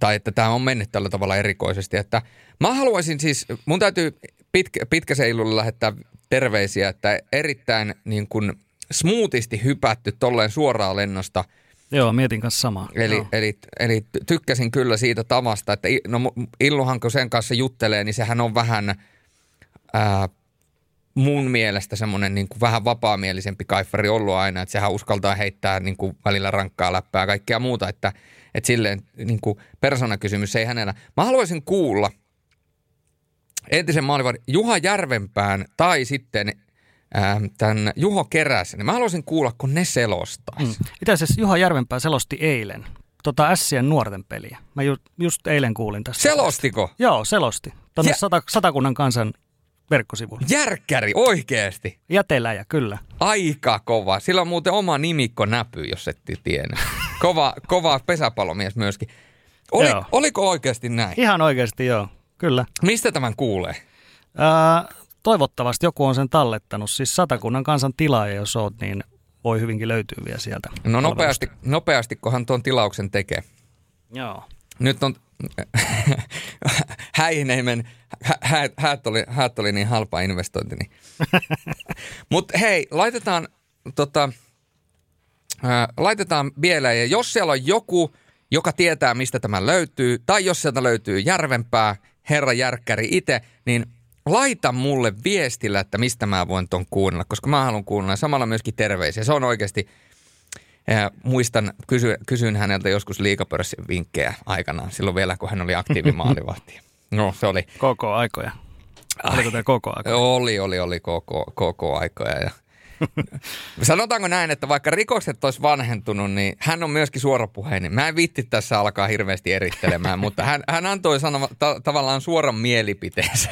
tai että tämä on mennyt tällä tavalla erikoisesti. Että mä haluaisin siis, mun täytyy pitkä, pitkäseilulle lähettää terveisiä, että erittäin niin kuin smoothisti hypätty tolleen suoraan lennosta. Joo, mietin kanssa samaa. Eli, Joo. eli, eli tykkäsin kyllä siitä tavasta, että no, Illuhan kun sen kanssa juttelee, niin sehän on vähän ää, mun mielestä semmoinen niin kuin vähän vapaamielisempi kaiffari ollut aina, että sehän uskaltaa heittää niin kuin välillä rankkaa läppää ja kaikkea muuta, että, että silleen niin kuin persoonakysymys ei hänellä. Mä haluaisin kuulla entisen maalivahdin Juha Järvenpään tai sitten Ähm, tämän Juho Keräsen. Niin mä haluaisin kuulla, kun ne selostaisi. Mm. Itse asiassa Juha Järvenpää selosti eilen tota Ässien nuorten peliä. Mä ju, just eilen kuulin tästä. Selostiko? Joo, selosti. Tuonne ja... sata, Satakunnan kansan verkkosivuilla. Järkkäri, oikeesti? Jäteläjä, kyllä. Aika kova. Sillä on muuten oma nimikko näpy, jos et tiennyt. Kova, kova pesäpallomies myöskin. Oli, oliko oikeasti näin? Ihan oikeasti, joo. Kyllä. Mistä tämän kuulee? Äh, toivottavasti joku on sen tallettanut. Siis satakunnan kansan tilaaja, jos oot, niin voi hyvinkin löytyä vielä sieltä. No nopeasti, nopeasti kunhan tuon tilauksen tekee. Joo. Nyt on Häihineimen häät, häät, oli, häät oli niin halpa investointi. Niin. Mutta hei, laitetaan, tota, ää, laitetaan vielä, ja jos siellä on joku, joka tietää, mistä tämä löytyy, tai jos sieltä löytyy järvempää, herra Järkkäri itse, niin laita mulle viestillä, että mistä mä voin ton kuunnella, koska mä haluan kuunnella. Samalla myöskin terveisiä. Se on oikeasti, ja muistan, kysy, kysyin häneltä joskus liikapörssin vinkkejä aikanaan, silloin vielä kun hän oli aktiivimaalivahti. No se oli. Koko aikoja. Oliko tämä koko aikoja? Oli, oli, oli koko, koko aikoja. Ja Sanotaanko näin, että vaikka rikokset olisi vanhentunut, niin hän on myöskin suorapuheinen. Mä en vitti tässä alkaa hirveästi erittelemään, mutta hän, hän antoi sanoma, ta, tavallaan suoran mielipiteensä.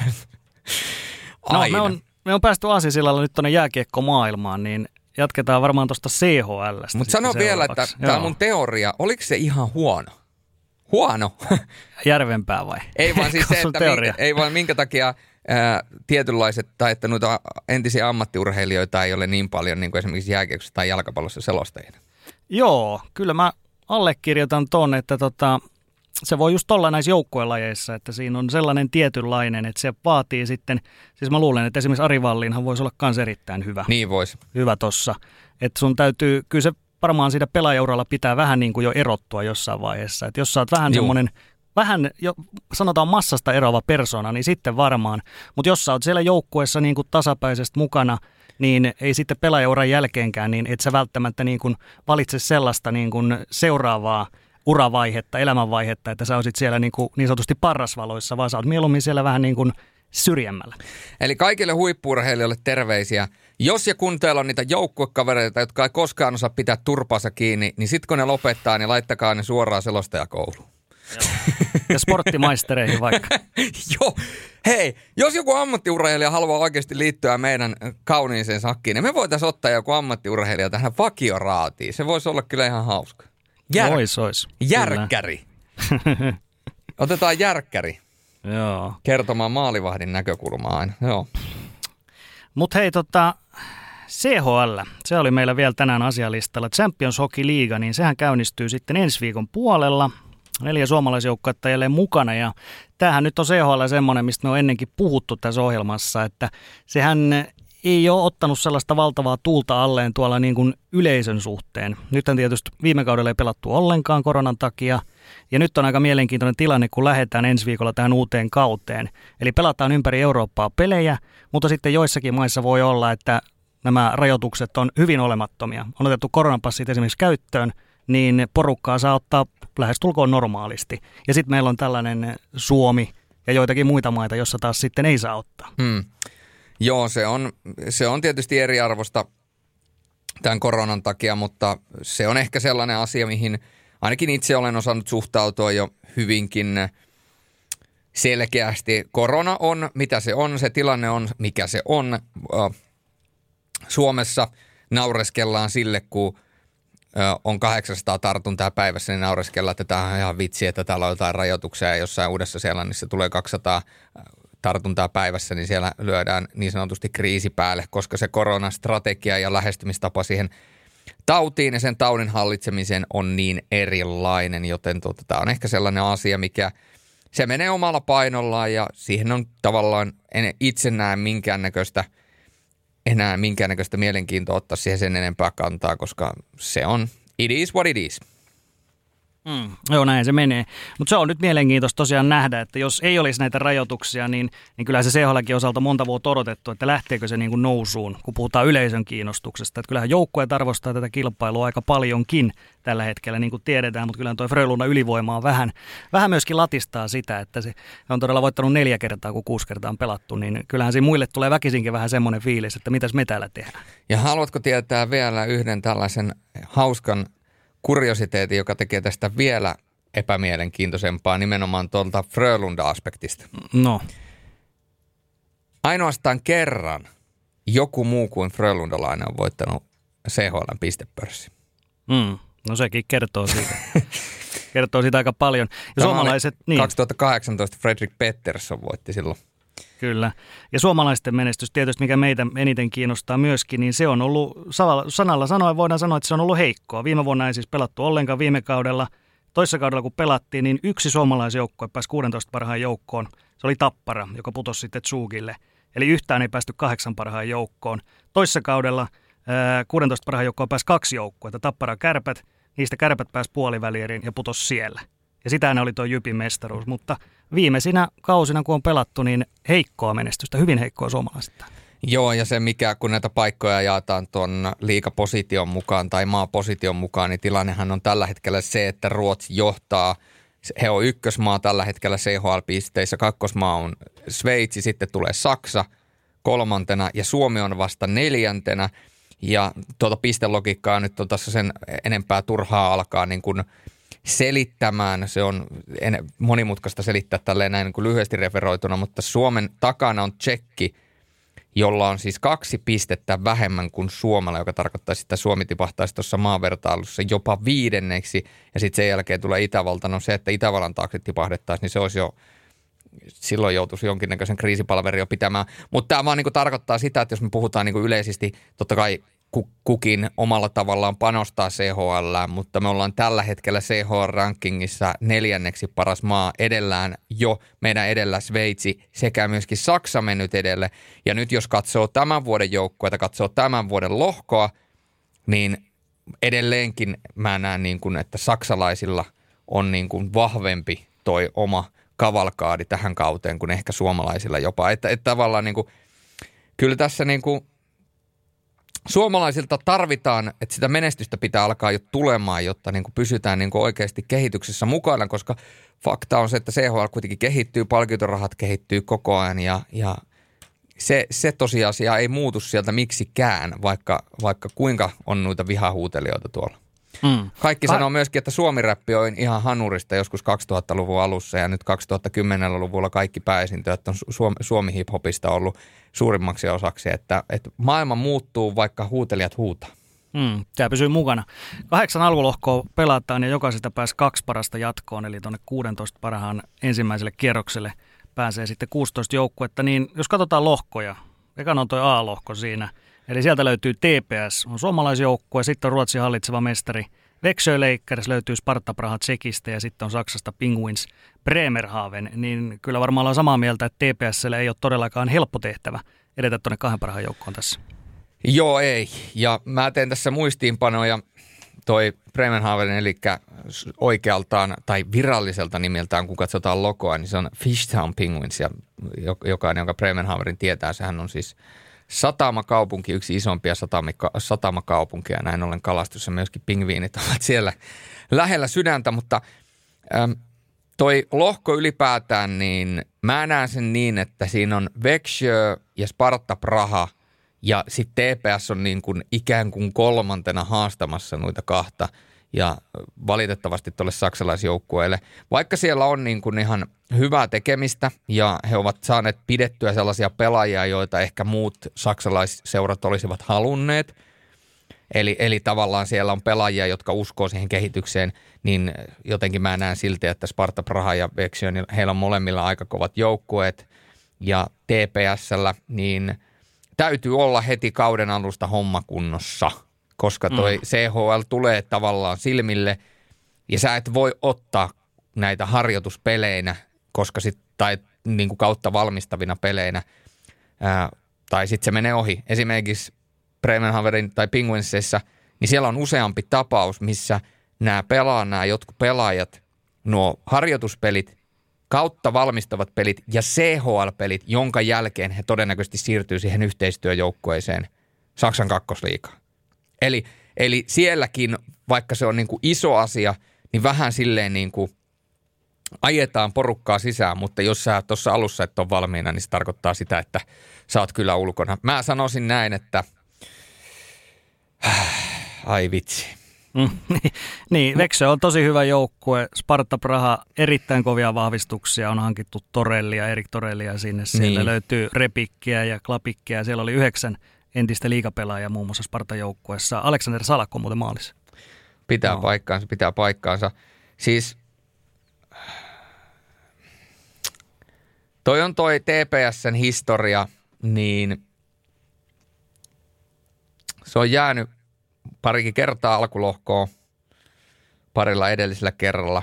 No, me on, me on päästy Aasisillalla nyt tuonne jääkiekkomaailmaan, niin jatketaan varmaan tuosta CHL. Mutta sano vielä, että tämä mun teoria, oliko se ihan huono? Huono. Järvenpää vai? Ei vaan siis se, että minkä, ei vaan minkä takia ää, tietynlaiset, tai että noita entisiä ammattiurheilijoita ei ole niin paljon niin kuin esimerkiksi jääkiekossa tai jalkapallossa selostajina. Joo, kyllä mä allekirjoitan ton, että tota, se voi just olla näissä joukkuelajeissa, että siinä on sellainen tietynlainen, että se vaatii sitten, siis mä luulen, että esimerkiksi Ari Vallinhan voisi olla myös erittäin hyvä. Niin voisi. Hyvä tossa. Että sun täytyy, kyllä se varmaan siitä pelaajauralla pitää vähän niin kuin jo erottua jossain vaiheessa. Että jos sä oot vähän semmoinen vähän, jo, sanotaan massasta eroava persona, niin sitten varmaan. Mutta jos sä oot siellä joukkueessa niin kuin tasapäisesti mukana, niin ei sitten pelaajauran jälkeenkään, niin et sä välttämättä niin kuin valitse sellaista niin kuin seuraavaa uravaihetta, elämänvaihetta, että sä olisit siellä niin, kuin niin sanotusti parrasvaloissa, vaan sä oot mieluummin siellä vähän niin kuin syrjemmällä. Eli kaikille huippurheilijoille terveisiä. Jos ja kun teillä on niitä joukkuekavereita, jotka ei koskaan osaa pitää turpaansa kiinni, niin sitten kun ne lopettaa, niin laittakaa ne suoraan selostajakouluun. Ja sporttimaistereihin vaikka. Joo. Hei, jos joku ammattiurheilija haluaa oikeasti liittyä meidän kauniiseen sakkiin, niin me voitaisiin ottaa joku ammattiurheilija tähän vakioraatiin. Se voisi olla kyllä ihan hauska. Jär... Ois, ois. Järkkäri. Otetaan järkkäri. Joo. Kertomaan maalivahdin näkökulmaa aina. Joo. Mut hei tota, CHL, se oli meillä vielä tänään asialistalla. Champions Hockey League, niin sehän käynnistyy sitten ensi viikon puolella. Neljä suomalaisjoukkuetta jälleen mukana ja tämähän nyt on CHL semmoinen, mistä me on ennenkin puhuttu tässä ohjelmassa, että sehän ei ole ottanut sellaista valtavaa tuulta alleen tuolla niin kuin yleisön suhteen. Nyt tietysti viime kaudella ei pelattu ollenkaan koronan takia. Ja nyt on aika mielenkiintoinen tilanne, kun lähdetään ensi viikolla tähän uuteen kauteen. Eli pelataan ympäri Eurooppaa pelejä, mutta sitten joissakin maissa voi olla, että nämä rajoitukset on hyvin olemattomia. On otettu koronapassit esimerkiksi käyttöön, niin porukkaa saa ottaa lähestulkoon normaalisti. Ja sitten meillä on tällainen Suomi ja joitakin muita maita, jossa taas sitten ei saa ottaa. Hmm. Joo, se on, se on tietysti eriarvosta tämän koronan takia, mutta se on ehkä sellainen asia, mihin ainakin itse olen osannut suhtautua jo hyvinkin selkeästi. Korona on, mitä se on, se tilanne on, mikä se on. Suomessa naureskellaan sille, kun on 800 tartuntaa päivässä, niin naureskellaan, että tämä on ihan vitsi, että täällä on jotain rajoituksia ja jossain uudessa Seelannissa tulee 200 tartuntaa päivässä, niin siellä lyödään niin sanotusti kriisi päälle, koska se koronastrategia ja lähestymistapa siihen tautiin ja sen taudin hallitsemiseen on niin erilainen, joten tuota, tämä on ehkä sellainen asia, mikä se menee omalla painollaan ja siihen on tavallaan, en itse näe minkäännäköistä, enää minkäännäköistä mielenkiintoa ottaa siihen sen enempää kantaa, koska se on, it is what it is. Mm, joo, näin se menee. Mutta se on nyt mielenkiintoista tosiaan nähdä, että jos ei olisi näitä rajoituksia, niin, niin kyllä se CHLkin osalta monta vuotta odotettu, että lähteekö se niin kuin nousuun, kun puhutaan yleisön kiinnostuksesta. Että kyllähän joukkueet arvostaa tätä kilpailua aika paljonkin tällä hetkellä, niin kuin tiedetään, mutta kyllähän tuo Frölunda ylivoima on vähän, vähän myöskin latistaa sitä, että se on todella voittanut neljä kertaa, kun kuusi kertaa on pelattu, niin kyllähän siinä muille tulee väkisinkin vähän semmoinen fiilis, että mitäs me täällä tehdään. Ja haluatko tietää vielä yhden tällaisen hauskan kuriositeetin, joka tekee tästä vielä epämielenkiintoisempaa nimenomaan tuolta Frölunda-aspektista. No. Ainoastaan kerran joku muu kuin Frölundalainen on voittanut CHL pistepörssi. Mm. No sekin kertoo siitä. kertoo siitä aika paljon. Ja suomalaiset, niin. 2018 Fredrik Pettersson voitti silloin Kyllä. Ja suomalaisten menestys tietysti, mikä meitä eniten kiinnostaa myöskin, niin se on ollut, sanalla sanoen voidaan sanoa, että se on ollut heikkoa. Viime vuonna ei siis pelattu ollenkaan viime kaudella. Toissa kaudella kun pelattiin, niin yksi suomalaisjoukkue pääsi 16 parhaan joukkoon. Se oli Tappara, joka putosi sitten Tsugille. Eli yhtään ei päästy kahdeksan parhaan joukkoon. Toissa kaudella 16 parhaan joukkoon pääsi kaksi joukkuetta, Tappara Kärpät. Niistä Kärpät pääsi puolivälieriin ja putosi siellä. Ja sitä ne oli tuo Jypin mestaruus, mutta viimeisinä kausina, kun on pelattu, niin heikkoa menestystä, hyvin heikkoa suomalaisista. Joo, ja se mikä, kun näitä paikkoja jaetaan tuon liikaposition mukaan tai maaposition mukaan, niin tilannehan on tällä hetkellä se, että Ruotsi johtaa. He on ykkösmaa tällä hetkellä CHL-pisteissä, kakkosmaa on Sveitsi, sitten tulee Saksa kolmantena ja Suomi on vasta neljäntenä. ja tuota pistelogiikkaa nyt on tässä sen enempää turhaa alkaa niin kuin selittämään. Se on monimutkaista selittää tälleen näin niin kuin lyhyesti referoituna, mutta Suomen takana on tsekki, jolla on siis kaksi pistettä vähemmän kuin Suomella, joka tarkoittaa, että Suomi tipahtaisi tuossa maavertailussa jopa viidenneksi, ja sitten sen jälkeen tulee Itävalta. No se, että Itävallan taakse tipahdettaisiin, niin se olisi jo silloin joutuisi jonkinnäköisen kriisipalverin jo pitämään. Mutta tämä vaan niin tarkoittaa sitä, että jos me puhutaan niin yleisesti, totta kai kukin omalla tavallaan panostaa CHL, mutta me ollaan tällä hetkellä CHL-rankingissa neljänneksi paras maa edellään jo meidän edellä Sveitsi sekä myöskin Saksa mennyt edelle. Ja nyt jos katsoo tämän vuoden joukkueita, katsoo tämän vuoden lohkoa, niin edelleenkin mä näen niin kuin, että saksalaisilla on niin kuin vahvempi toi oma kavalkaadi tähän kauteen kuin ehkä suomalaisilla jopa. Että, että tavallaan niin kuin, kyllä tässä niin kuin suomalaisilta tarvitaan, että sitä menestystä pitää alkaa jo tulemaan, jotta niin kuin pysytään niin kuin oikeasti kehityksessä mukana, koska fakta on se, että CHL kuitenkin kehittyy, palkintorahat kehittyy koko ajan ja, ja se, se tosiasia ei muutu sieltä miksikään, vaikka, vaikka kuinka on noita vihahuutelijoita tuolla. Mm. Kaikki sanoo myöskin, että suomiräppi on ihan hanurista joskus 2000-luvun alussa ja nyt 2010-luvulla kaikki pääesintöjät on Suomi, Suomi hip-hopista ollut suurimmaksi osaksi, että, että maailma muuttuu, vaikka huutelijat huutaa. Mm, tämä pysyy mukana. Kahdeksan alkulohkoa pelataan ja jokaisesta pääsi kaksi parasta jatkoon, eli tuonne 16 parhaan ensimmäiselle kierrokselle pääsee sitten 16 joukkuetta. Niin jos katsotaan lohkoja, ekan on tuo A-lohko siinä – Eli sieltä löytyy TPS, on suomalaisjoukkue, sitten on Ruotsin hallitseva mestari Växjö Lakers, löytyy Sparta Praha Tsekistä ja sitten on Saksasta Penguins Bremerhaven. Niin kyllä varmaan ollaan samaa mieltä, että TPSlle ei ole todellakaan helppo tehtävä edetä tuonne kahden parhaan joukkoon tässä. Joo, ei. Ja mä teen tässä muistiinpanoja toi Bremenhaven, eli oikealtaan tai viralliselta nimeltään, kun katsotaan logoa, niin se on Fishtown Penguins, ja jokainen, joka Bremenhavenin tietää, sehän on siis – satamakaupunki, yksi isompia satamika, satamakaupunkia. Näin ollen kalastus ja myöskin pingviinit ovat siellä lähellä sydäntä, mutta äm, toi lohko ylipäätään, niin mä näen sen niin, että siinä on Växjö ja Sparta Praha ja sitten TPS on niin kuin ikään kuin kolmantena haastamassa noita kahta – ja valitettavasti tuolle saksalaisjoukkueelle. Vaikka siellä on niin kuin ihan hyvää tekemistä ja he ovat saaneet pidettyä sellaisia pelaajia, joita ehkä muut saksalaisseurat olisivat halunneet. Eli, eli tavallaan siellä on pelaajia, jotka uskoo siihen kehitykseen, niin jotenkin mä näen silti, että Sparta Praha ja Vexio, niin heillä on molemmilla aika kovat joukkueet. Ja TPSllä, niin täytyy olla heti kauden alusta homma kunnossa – koska toi mm. CHL tulee tavallaan silmille ja sä et voi ottaa näitä harjoituspeleinä, koska sit, tai niin kuin kautta valmistavina peleinä, ää, tai sitten se menee ohi. Esimerkiksi Bremenhaverin tai Penguinsissa, niin siellä on useampi tapaus, missä nämä pelaa, nämä jotkut pelaajat, nuo harjoituspelit, kautta valmistavat pelit ja CHL-pelit, jonka jälkeen he todennäköisesti siirtyy siihen yhteistyöjoukkueeseen Saksan kakkosliikaan. Eli, eli sielläkin, vaikka se on niin kuin iso asia, niin vähän silleen niin kuin ajetaan porukkaa sisään, mutta jos sä tuossa alussa et ole valmiina, niin se tarkoittaa sitä, että sä oot kyllä ulkona. Mä sanoisin näin, että ai vitsi. Mm, niin, Veksö on tosi hyvä joukkue. Sparta Praha erittäin kovia vahvistuksia. On hankittu Torellia, Erik Torellia sinne. Siellä niin. löytyy Repikkiä ja Klapikkiä. Siellä oli yhdeksän entistä liikapelaajaa muun muassa Spartan joukkueessa. Aleksander Salakko muuten maalissa. Pitää no. paikkaansa, pitää paikkaansa. Siis toi on toi TPSn historia, niin se on jäänyt parikin kertaa alkulohkoon parilla edellisellä kerralla.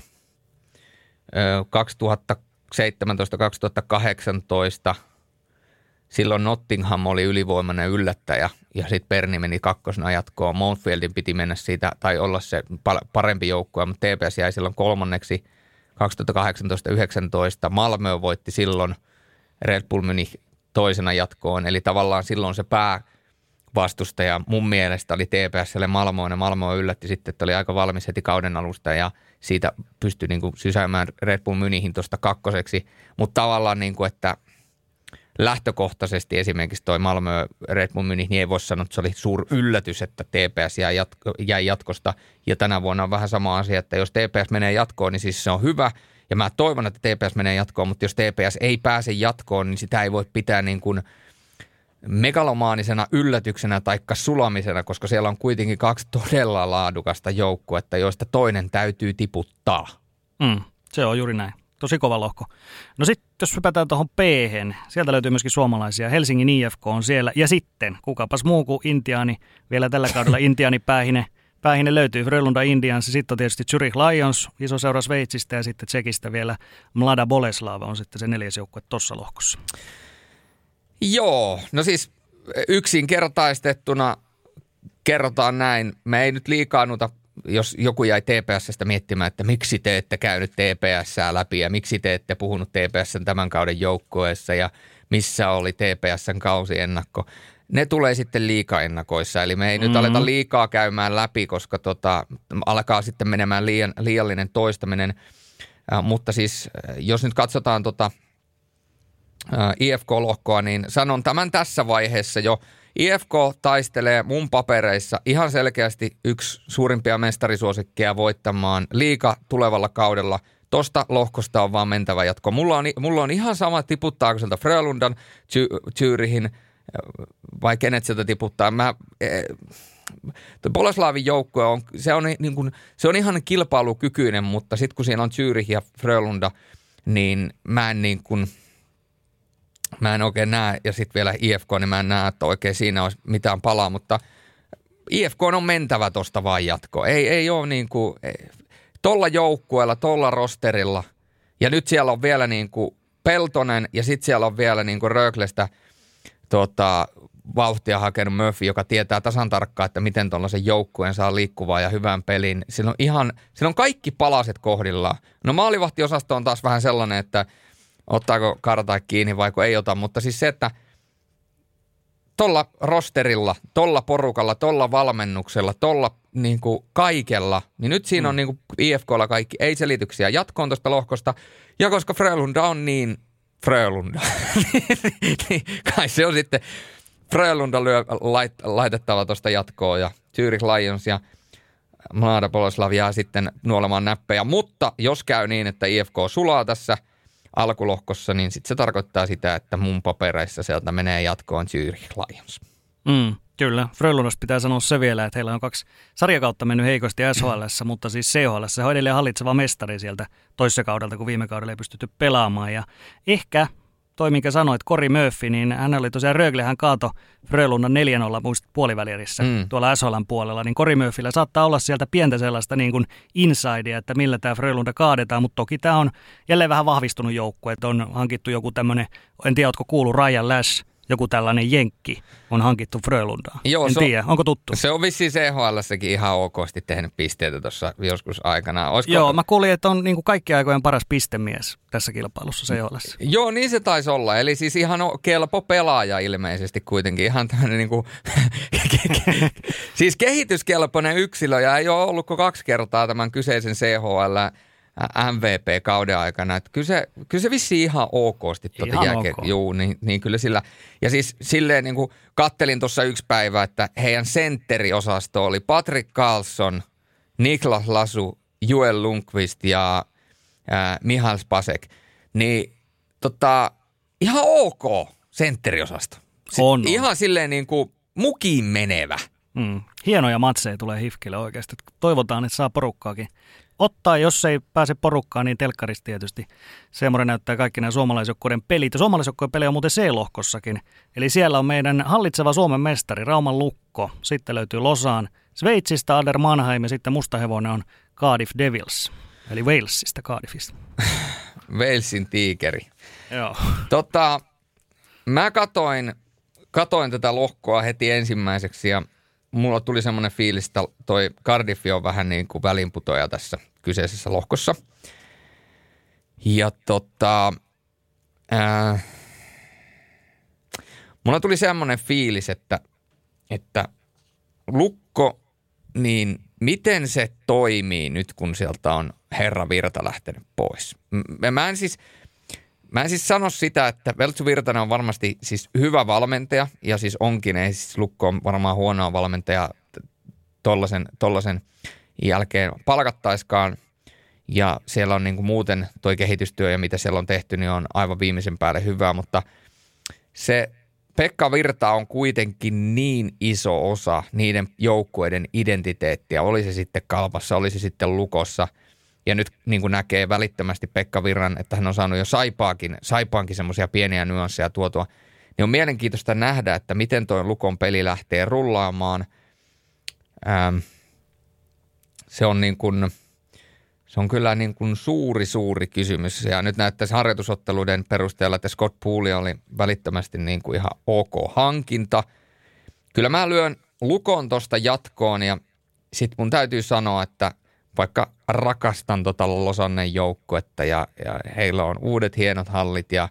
2017-2018 – silloin Nottingham oli ylivoimainen yllättäjä ja sitten Perni meni kakkosena jatkoon. Mountfieldin piti mennä siitä tai olla se parempi joukkue, mutta TPS jäi silloin kolmanneksi 2018-19. Malmö voitti silloin Red Bull meni toisena jatkoon, eli tavallaan silloin se pää vastustaja mun mielestä oli TPSlle Malmoon ja Malmo yllätti sitten, että oli aika valmis heti kauden alusta ja siitä pystyi niin kuin sysäämään Red Bull Mynihin tuosta kakkoseksi, mutta tavallaan niin kuin, että – lähtökohtaisesti esimerkiksi toi Malmö Red Bull niin ei voi sanoa, että se oli suur yllätys, että TPS jäi, jatko, jäi jatkosta. Ja tänä vuonna on vähän sama asia, että jos TPS menee jatkoon, niin siis se on hyvä. Ja mä toivon, että TPS menee jatkoon, mutta jos TPS ei pääse jatkoon, niin sitä ei voi pitää niin kuin megalomaanisena yllätyksenä tai sulamisena, koska siellä on kuitenkin kaksi todella laadukasta joukkuetta, joista toinen täytyy tiputtaa. Mm, se on juuri näin. Tosi kova lohko. No sitten jos hypätään tuohon p sieltä löytyy myöskin suomalaisia. Helsingin IFK on siellä. Ja sitten, kukapas muu kuin Intiani, vielä tällä kaudella Intiani päähine, päähine löytyy. Frölunda Indians, sitten on tietysti Zurich Lions, iso seura Sveitsistä ja sitten Tsekistä vielä Mlada Boleslava on sitten se neljäs joukkue tuossa lohkossa. Joo, no siis yksinkertaistettuna kerrotaan näin. Me ei nyt liikaanuta jos joku jäi TPSstä miettimään, että miksi te ette käynyt TPS läpi ja miksi te ette puhunut TPSn tämän kauden joukkueessa ja missä oli TPSn kausiennakko. Ne tulee sitten liikaennakoissa, eli me ei mm-hmm. nyt aleta liikaa käymään läpi, koska tota, alkaa sitten menemään liian, liiallinen toistaminen. Äh, mutta siis äh, jos nyt katsotaan tota, äh, IFK-lohkoa, niin sanon tämän tässä vaiheessa jo – IFK taistelee mun papereissa ihan selkeästi yksi suurimpia mestarisuosikkeja voittamaan liika tulevalla kaudella. Tosta lohkosta on vaan mentävä jatko. Mulla on, mulla on ihan sama tiputtaako sieltä Frölundan Zyrihin vai kenet sieltä tiputtaa. Mä, eh, Boleslavin joukkue on, se on, niin kuin, se on ihan kilpailukykyinen, mutta sitten kun siinä on Zürich ja Frölunda, niin mä en niin kuin – mä en oikein näe, ja sitten vielä IFK, niin mä en näe, että oikein siinä olisi mitään palaa, mutta IFK on mentävä tuosta vaan jatko. Ei, ei ole niin kuin, tolla joukkueella, tolla rosterilla, ja nyt siellä on vielä niin kuin Peltonen, ja sitten siellä on vielä niin kuin Röglestä tota, vauhtia hakenut Murphy, joka tietää tasan tarkkaan, että miten tuollaisen joukkueen saa liikkuvaa ja hyvän pelin. Siinä on ihan, siinä on kaikki palaset kohdillaan. No maalivahtiosasto on taas vähän sellainen, että – ottaako karta kiinni vai ei ota, mutta siis se, että tolla rosterilla, tolla porukalla, tolla valmennuksella, tolla niin kuin kaikella, niin nyt siinä on mm. niin kuin IFKlla kaikki ei-selityksiä jatkoon tuosta lohkosta. Ja koska Frölunda on niin Frölunda, niin kai se on sitten Frölunda lyö lait, laitettava tuosta jatkoon ja Zurich Lions ja Mlada Boleslav jää sitten nuolemaan näppejä. Mutta jos käy niin, että IFK sulaa tässä – alkulohkossa, niin sitten se tarkoittaa sitä, että mun papereissa sieltä menee jatkoon Zurich Lions. Mm, kyllä. Frölundasta pitää sanoa se vielä, että heillä on kaksi sarjakautta mennyt heikosti SHL, mutta siis CHL se on edelleen hallitseva mestari sieltä toisessa kaudelta, kun viime kaudella ei pystytty pelaamaan. Ja ehkä toi, minkä sanoit, Kori Murphy, niin hän oli tosiaan Rögle, hän kaato Frölunnan 4-0 muistat puolivälierissä mm. tuolla SHLn puolella, niin Kori Murphyllä saattaa olla sieltä pientä sellaista niin kuin insidea, että millä tämä Frölunda kaadetaan, mutta toki tämä on jälleen vähän vahvistunut joukkue, että on hankittu joku tämmöinen, en tiedä, oletko kuullut Ryan Lash, joku tällainen jenkki on hankittu Frölundaan. Joo, en tiedä, onko tuttu? Se on vissiin CHL-säkin ihan okosti tehnyt pisteitä tuossa joskus aikana. Olisiko... Joo, mä kuulin, että on niin kuin kaikki aikojen paras pistemies tässä kilpailussa CHL. Joo, niin se taisi olla. Eli siis ihan kelpo pelaaja ilmeisesti kuitenkin. Ihan tämmöinen niin kuin... siis kehityskelpoinen yksilö ja ei ole ollut kuin kaksi kertaa tämän kyseisen CHL MVP-kauden aikana. Että kyllä, se, kyllä se vissiin ihan okosti tuota jälkeen. Ok. Juu, niin, niin, kyllä sillä. Ja siis silleen niin kuin kattelin tuossa yksi päivä, että heidän sentteriosasto oli Patrick Carlson, Niklas Lasu, Joel Lundqvist ja äh, Mihal Spasek. Niin tota, ihan ok sentteriosasto. on. Ihan silleen niin kuin mukiin menevä. Mm. Hienoja matseja tulee Hifkille oikeasti. Toivotaan, että saa porukkaakin ottaa, jos ei pääse porukkaan, niin telkkarista tietysti. Semmoinen näyttää kaikki nämä suomalaisjoukkueiden pelit. Ja suomalaisjoukkueiden pelejä on muuten C-lohkossakin. Eli siellä on meidän hallitseva Suomen mestari Rauman Lukko. Sitten löytyy Losaan Sveitsistä Ader Mannheim ja sitten mustahevonen on Cardiff Devils. Eli Walesista Cardiffista. Walesin tiikeri. Joo. Tota, mä katoin, katoin tätä lohkoa heti ensimmäiseksi ja mulla tuli semmoinen fiilis, että toi Cardiff on vähän niin kuin välinputoja tässä kyseisessä lohkossa. Ja tota, ää, mulla tuli semmoinen fiilis, että, että lukko, niin miten se toimii nyt, kun sieltä on herra Virta lähtenyt pois? Mä en siis, Mä en siis sano sitä, että Veltsu Virtanen on varmasti siis hyvä valmentaja, ja siis onkin, ei siis Lukko on varmaan huonoa valmentaja tollasen, tollasen jälkeen palkattaiskaan. Ja siellä on niin kuin muuten toi kehitystyö ja mitä siellä on tehty, niin on aivan viimeisen päälle hyvää, mutta se Pekka Virta on kuitenkin niin iso osa niiden joukkueiden identiteettiä, oli se sitten kalpassa, oli se sitten lukossa. Ja nyt niin kuin näkee välittömästi Pekka Virran, että hän on saanut jo saipaakin, saipaankin semmoisia pieniä nyansseja tuotua. Niin on mielenkiintoista nähdä, että miten tuo lukon peli lähtee rullaamaan. Ähm, se on niin kuin, se on kyllä niin kuin suuri, suuri kysymys. Ja nyt näyttäisi harjoitusotteluiden perusteella, että Scott Pooley oli välittömästi niin kuin ihan ok hankinta. Kyllä mä lyön lukon tuosta jatkoon ja sitten mun täytyy sanoa, että vaikka rakastan tota Losannen joukkuetta ja, ja heillä on uudet hienot hallit ja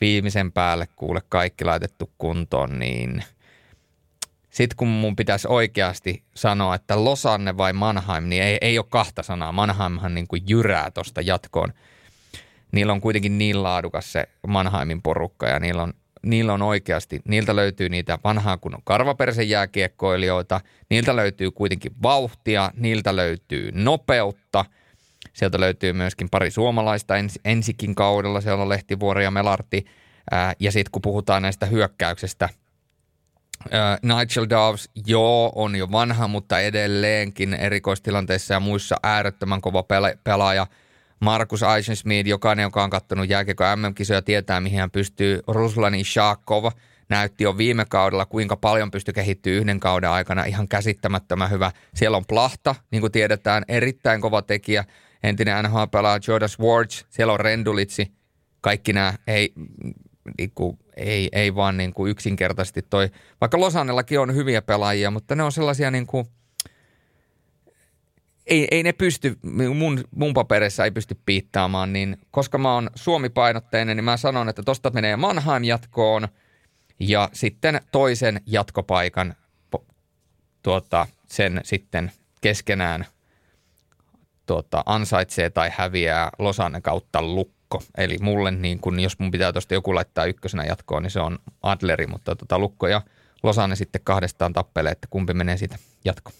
viimeisen päälle kuule kaikki laitettu kuntoon, niin – sitten kun mun pitäisi oikeasti sanoa, että Losanne vai Mannheim, niin ei, ei ole kahta sanaa. Mannheimhan niin kuin jyrää tuosta jatkoon. Niillä on kuitenkin niin laadukas se Mannheimin porukka ja niillä on, niillä on oikeasti, niiltä löytyy niitä vanhaa kunnon karvapersen jääkiekkoilijoita, niiltä löytyy kuitenkin vauhtia, niiltä löytyy nopeutta. Sieltä löytyy myöskin pari suomalaista ens, ensikin kaudella, siellä on Lehtivuori ja Melarti. Ää, ja sitten kun puhutaan näistä hyökkäyksestä – Uh, Nigel Doves, joo, on jo vanha, mutta edelleenkin erikoistilanteissa ja muissa äärettömän kova pelaaja. Markus Eichensmith, jokainen, joka on katsonut jääkiekko MM-kisoja, tietää, mihin hän pystyy. Ruslani Shakov näytti jo viime kaudella, kuinka paljon pystyy kehittyä yhden kauden aikana. Ihan käsittämättömän hyvä. Siellä on Plahta, niin kuin tiedetään, erittäin kova tekijä. Entinen NHL-pelaaja Jordan Swartz, siellä on Rendulitsi. Kaikki nämä ei niin kuin, ei, ei vaan niin kuin yksinkertaisesti toi, vaikka Losannellakin on hyviä pelaajia, mutta ne on sellaisia niin kuin, ei, ei ne pysty, mun, mun paperissa ei pysty piittaamaan, niin koska mä oon Suomi-painotteinen, niin mä sanon, että tosta menee Mannheim jatkoon ja sitten toisen jatkopaikan tuota, sen sitten keskenään tuota, ansaitsee tai häviää Losanne kautta lukko. Eli mulle, niin kun, jos mun pitää tuosta joku laittaa ykkösenä jatkoon, niin se on Adleri, mutta tota, Lukko ja Losanne sitten kahdestaan tappelee, että kumpi menee siitä jatkoon.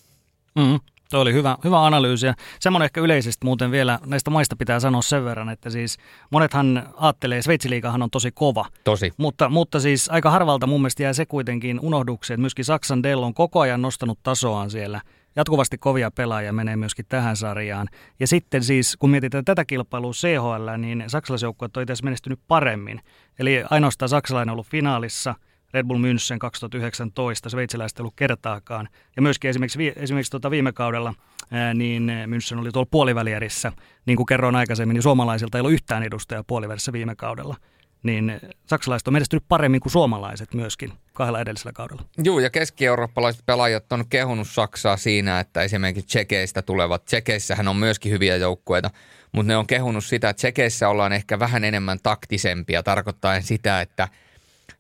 Mm, Tuo oli hyvä, hyvä analyysi ja semmoinen ehkä yleisesti muuten vielä näistä maista pitää sanoa sen verran, että siis monethan ajattelee, Sveitsiliikahan on tosi kova. Tosi. Mutta, mutta siis aika harvalta mun mielestä jää se kuitenkin unohdukseen, että myöskin Saksan Dell on koko ajan nostanut tasoaan siellä – jatkuvasti kovia pelaajia menee myöskin tähän sarjaan. Ja sitten siis, kun mietitään tätä kilpailua CHL, niin saksalaisjoukkueet on itse menestynyt paremmin. Eli ainoastaan saksalainen on ollut finaalissa, Red Bull München 2019, sveitsiläistä ollut kertaakaan. Ja myöskin esimerkiksi, esimerkiksi tuota viime kaudella ää, niin München oli tuolla puolivälierissä. Niin kuin kerroin aikaisemmin, niin suomalaisilta ei ollut yhtään edustajaa puolivälissä viime kaudella niin saksalaiset on menestynyt paremmin kuin suomalaiset myöskin kahdella edellisellä kaudella. Joo, ja keski-eurooppalaiset pelaajat on kehunut Saksaa siinä, että esimerkiksi Tsekeistä tulevat. Tsekeissähän on myöskin hyviä joukkueita, mutta ne on kehunut sitä, että Tsekeissä ollaan ehkä vähän enemmän taktisempia, tarkoittaen sitä, että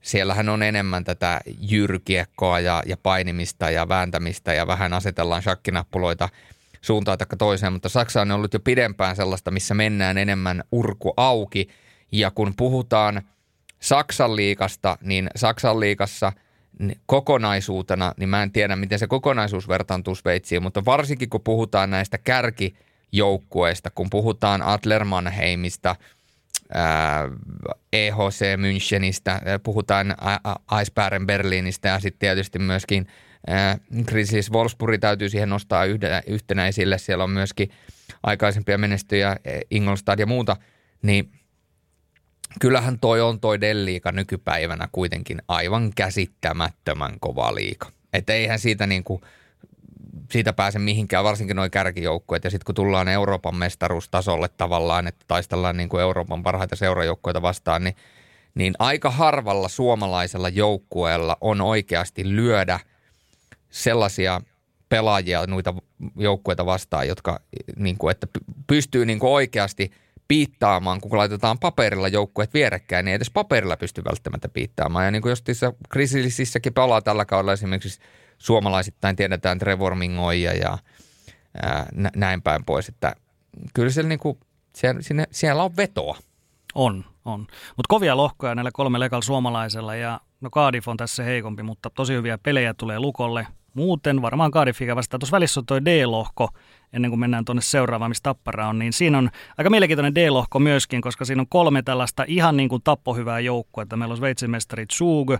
siellähän on enemmän tätä jyrkiekkoa ja, ja painimista ja vääntämistä ja vähän asetellaan shakkinappuloita suuntaan tai toiseen, mutta Saksa on ollut jo pidempään sellaista, missä mennään enemmän urku auki – ja kun puhutaan Saksan liikasta, niin Saksan liikassa kokonaisuutena, niin mä en tiedä, miten se kokonaisuus vertaantuu Sveitsiin, mutta varsinkin kun puhutaan näistä kärkijoukkueista, kun puhutaan Adler Mannheimista, EHC Münchenistä, puhutaan Eisbären Berliinistä ja sitten tietysti myöskin Grizzlies Wolfsburg täytyy siihen nostaa yhtenä esille. Siellä on myöskin aikaisempia menestyjä, Ingolstad ja muuta, niin kyllähän toi on toi Delliika nykypäivänä kuitenkin aivan käsittämättömän kova liika. Että eihän siitä niin kuin, siitä pääse mihinkään, varsinkin noin kärkijoukkueet. Ja sitten kun tullaan Euroopan mestaruustasolle tavallaan, että taistellaan niin kuin Euroopan parhaita seurajoukkueita vastaan, niin, niin aika harvalla suomalaisella joukkueella on oikeasti lyödä sellaisia pelaajia noita joukkueita vastaan, jotka niin kuin, että pystyy niin kuin oikeasti – piittaamaan, kun laitetaan paperilla joukkueet vierekkäin, niin ei edes paperilla pysty välttämättä piittaamaan. Ja niin kuin justiinsa Grizzliesissäkin pelaa tällä kaudella esimerkiksi suomalaisittain tiedetään Trevor Mingoja ja ää, näin päin pois, että kyllä siellä, niin kuin, siellä, sinne, siellä on vetoa. On, on. Mutta kovia lohkoja näillä kolme lekal suomalaisella ja no Cardiff on tässä heikompi, mutta tosi hyviä pelejä tulee Lukolle. Muuten varmaan Cardiffiga vastaa. Tuossa välissä on toi D-lohko, ennen kuin mennään tuonne seuraavaan, missä Tappara on, niin siinä on aika mielenkiintoinen D-lohko myöskin, koska siinä on kolme tällaista ihan niin kuin tappohyvää joukkoa. Että meillä on Sveitsin mestari Zug, eh,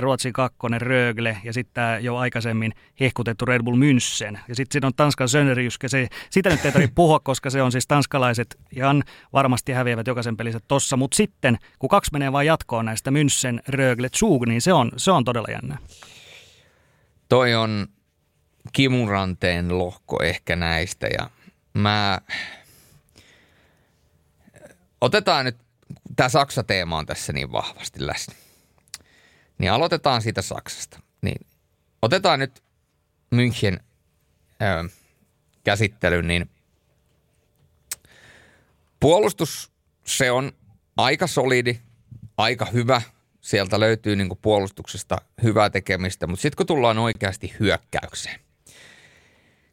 Ruotsin kakkonen Rögle ja sitten tämä jo aikaisemmin hehkutettu Red Bull München. Ja sitten siinä on Tanskan Sönnerjyske, se, sitä nyt ei tarvitse puhua, koska se on siis tanskalaiset ihan varmasti häviävät jokaisen pelissä tossa. Mutta sitten, kun kaksi menee vain jatkoon näistä München, Rögle, Zug, niin se on, se on todella jännä. Toi on kimuranteen lohko ehkä näistä ja mä... Otetaan nyt, tämä Saksa-teema on tässä niin vahvasti läsnä. Niin aloitetaan siitä Saksasta. Niin otetaan nyt München ö, käsittely, niin puolustus, se on aika solidi, aika hyvä. Sieltä löytyy niin puolustuksesta hyvää tekemistä, mutta sitten kun tullaan oikeasti hyökkäykseen,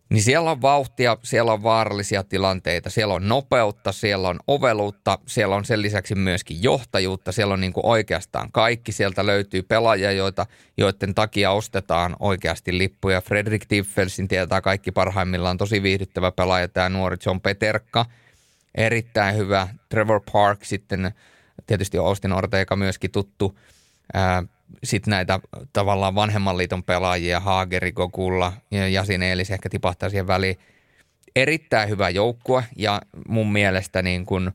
niin siellä on vauhtia, siellä on vaarallisia tilanteita, siellä on nopeutta, siellä on oveluutta, siellä on sen lisäksi myöskin johtajuutta, siellä on niin kuin oikeastaan kaikki. Sieltä löytyy pelaajia, joita, joiden takia ostetaan oikeasti lippuja. Fredrik Tiffelsin tietää kaikki parhaimmillaan tosi viihdyttävä pelaaja, tämä nuori John Peterka, erittäin hyvä. Trevor Park sitten, tietysti Austin Ortega myöskin tuttu sitten näitä tavallaan vanhemman liiton pelaajia, Haageri, Gokulla ja Jasin Eelis ehkä tipahtaa siihen väliin. Erittäin hyvä joukkue ja mun mielestä niin kun,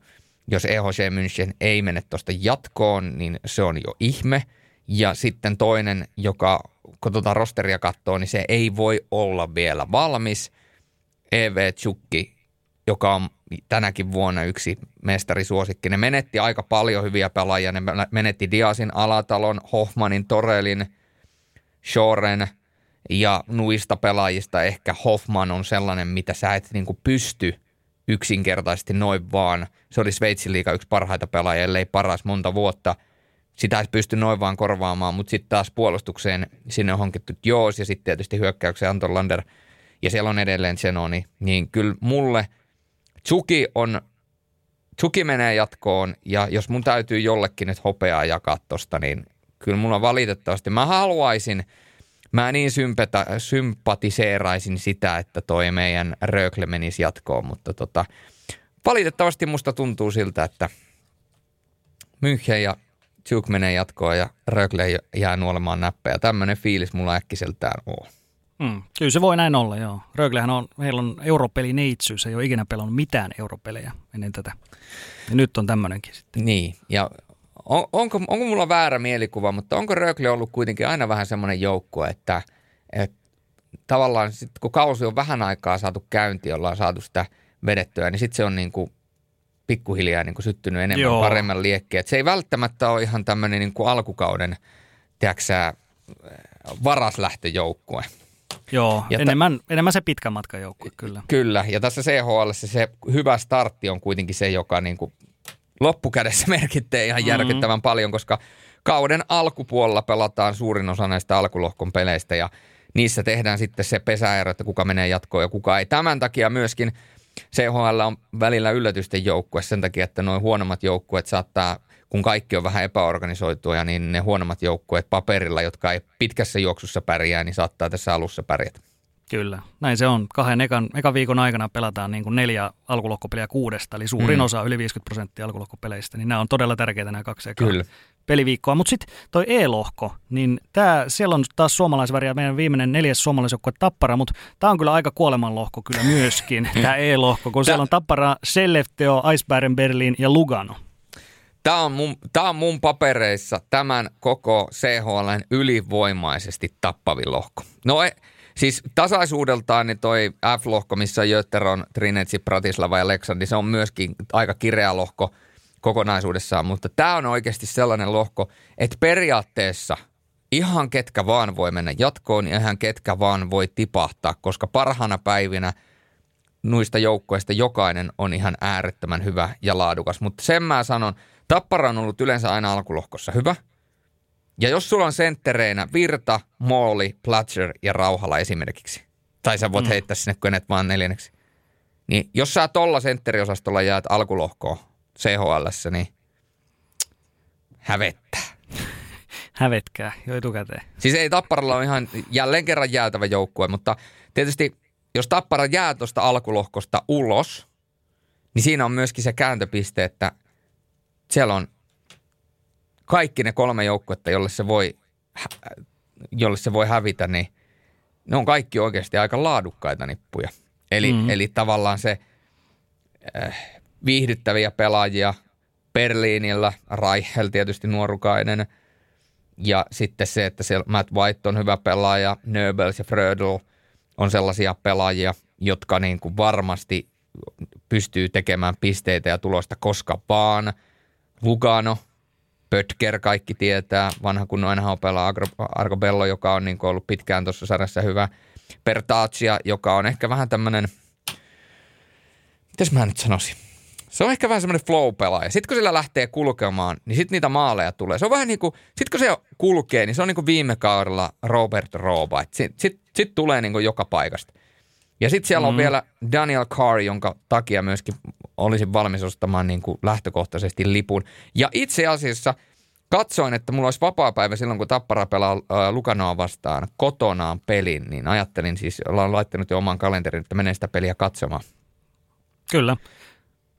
jos EHC München ei mene tuosta jatkoon, niin se on jo ihme. Ja sitten toinen, joka kun tuota rosteria katsoo, niin se ei voi olla vielä valmis. EV Chukki, joka on tänäkin vuonna yksi mestarisuosikki. Ne menetti aika paljon hyviä pelaajia. Ne menetti Diasin, Alatalon, Hoffmanin, Torelin, Shoren ja nuista pelaajista ehkä Hoffman on sellainen, mitä sä et niin pysty yksinkertaisesti noin vaan. Se oli Sveitsin liiga yksi parhaita pelaajia, ellei paras monta vuotta. Sitä ei pysty noin vaan korvaamaan, mutta sitten taas puolustukseen sinne on hankittu Joos ja sitten tietysti hyökkäykseen Anton Lander ja siellä on edelleen Zenoni. Niin kyllä mulle – Tsuki on, Tsuki menee jatkoon ja jos mun täytyy jollekin nyt hopeaa jakaa tosta, niin kyllä mulla valitettavasti, mä haluaisin, mä niin sympata, sympatiseeraisin sitä, että toi meidän Rögle menisi jatkoon, mutta tota, valitettavasti musta tuntuu siltä, että München ja Tjuk menee jatkoon ja Rögle jää nuolemaan näppejä. Tämmöinen fiilis mulla äkkiseltään on. Mm, kyllä se voi näin olla, joo. Röglehän on, heillä on europeli neitsyys, ei ole ikinä pelannut mitään europelejä ennen tätä. Ja nyt on tämmöinenkin sitten. Niin, ja on, onko, onko mulla väärä mielikuva, mutta onko Rögle ollut kuitenkin aina vähän semmoinen joukko, että, että tavallaan sit, kun kausi on vähän aikaa saatu käynti, ollaan saatu sitä vedettyä, niin sitten se on niin kuin pikkuhiljaa niin kuin syttynyt enemmän Joo. paremman liekkeen. Se ei välttämättä ole ihan tämmöinen niin kuin alkukauden, tiedätkö varaslähtöjoukkue. Joo, ja enemmän, ta- enemmän se pitkän matkan joukkue, kyllä. Kyllä, ja tässä CHL se hyvä startti on kuitenkin se, joka niin kuin loppukädessä merkittää ihan mm-hmm. järkyttävän paljon, koska kauden alkupuolella pelataan suurin osa näistä alkulohkon peleistä ja niissä tehdään sitten se pesäero, että kuka menee jatkoon ja kuka ei. Tämän takia myöskin CHL on välillä yllätysten joukkue sen takia, että noin huonommat joukkueet saattaa – kun kaikki on vähän epäorganisoitua, niin ne huonommat joukkueet paperilla, jotka ei pitkässä juoksussa pärjää, niin saattaa tässä alussa pärjätä. Kyllä, näin se on. Kahden ekan, ekan viikon aikana pelataan niin kuin neljä alkulohkopeliä kuudesta, eli suurin mm. osa, yli 50 prosenttia alkulohkopeleistä, niin nämä on todella tärkeitä nämä kaksi ekaa Kyllä. peliviikkoa. Mutta sitten toi E-lohko, niin tää, siellä on taas suomalaisväriä, meidän viimeinen neljäs suomalaisjoukkue Tappara, mutta tämä on kyllä aika kuolemanlohko kyllä myöskin, tämä E-lohko, kun siellä on Tappara, Sellefteo, Iceberg Berlin ja Lugano. Tämä on, mun, tämä on mun papereissa tämän koko CHLn ylivoimaisesti tappavin lohko. No e, siis tasaisuudeltaan niin toi F-lohko, missä on Götteron, Trinetsi, Pratislava ja niin se on myöskin aika kireä lohko kokonaisuudessaan. Mutta tämä on oikeasti sellainen lohko, että periaatteessa ihan ketkä vaan voi mennä jatkoon ja ihan ketkä vaan voi tipahtaa, koska parhaana päivinä nuista joukkoista jokainen on ihan äärettömän hyvä ja laadukas. Mutta sen mä sanon – Tappara on ollut yleensä aina alkulohkossa hyvä. Ja jos sulla on senttereinä Virta, Mooli, Platcher ja Rauhala esimerkiksi, tai sä voit mm. heittää sinne könet vaan neljänneksi, niin jos sä tolla sentteriosastolla jäät alkulohkoon CHL, niin hävettää. Hävetkää jo etukäteen. Siis ei Tapparalla ole ihan jälleen kerran jäätävä joukkue, mutta tietysti jos Tappara jää tuosta alkulohkosta ulos, niin siinä on myöskin se kääntöpiste, että siellä on kaikki ne kolme joukkuetta, jolle se voi, jolle se voi hävitä, niin ne on kaikki oikeasti aika laadukkaita nippuja. Eli, mm-hmm. eli tavallaan se äh, viihdyttäviä pelaajia Berliinillä, Reichel tietysti nuorukainen, ja sitten se, että siellä Matt White on hyvä pelaaja, Nöbels ja Frödel on sellaisia pelaajia, jotka niin kuin varmasti pystyy tekemään pisteitä ja tulosta koska vaan. Lugano, Pötker kaikki tietää, vanha kunnon nhl Argo Bello, joka on niin ollut pitkään tuossa sarjassa hyvä. Pertaacia, joka on ehkä vähän tämmöinen, mitäs mä nyt sanoisin, se on ehkä vähän semmoinen flow-pelaaja. Sitten kun sillä lähtee kulkemaan, niin sitten niitä maaleja tulee. Se on vähän niin kuin, sitten kun se kulkee, niin se on niin kuin viime kaudella Robert Roba. Sitten sit, sit tulee niin kuin joka paikasta. Ja sitten siellä on mm. vielä Daniel Carr, jonka takia myöskin olisin valmis ostamaan niin kuin lähtökohtaisesti lipun. Ja itse asiassa katsoin, että mulla olisi vapaa-päivä silloin, kun Tappara pelaa äh, Lukanoa vastaan kotonaan pelin, niin ajattelin siis, ollaan laittanut jo oman kalenterin, että menee sitä peliä katsomaan. Kyllä.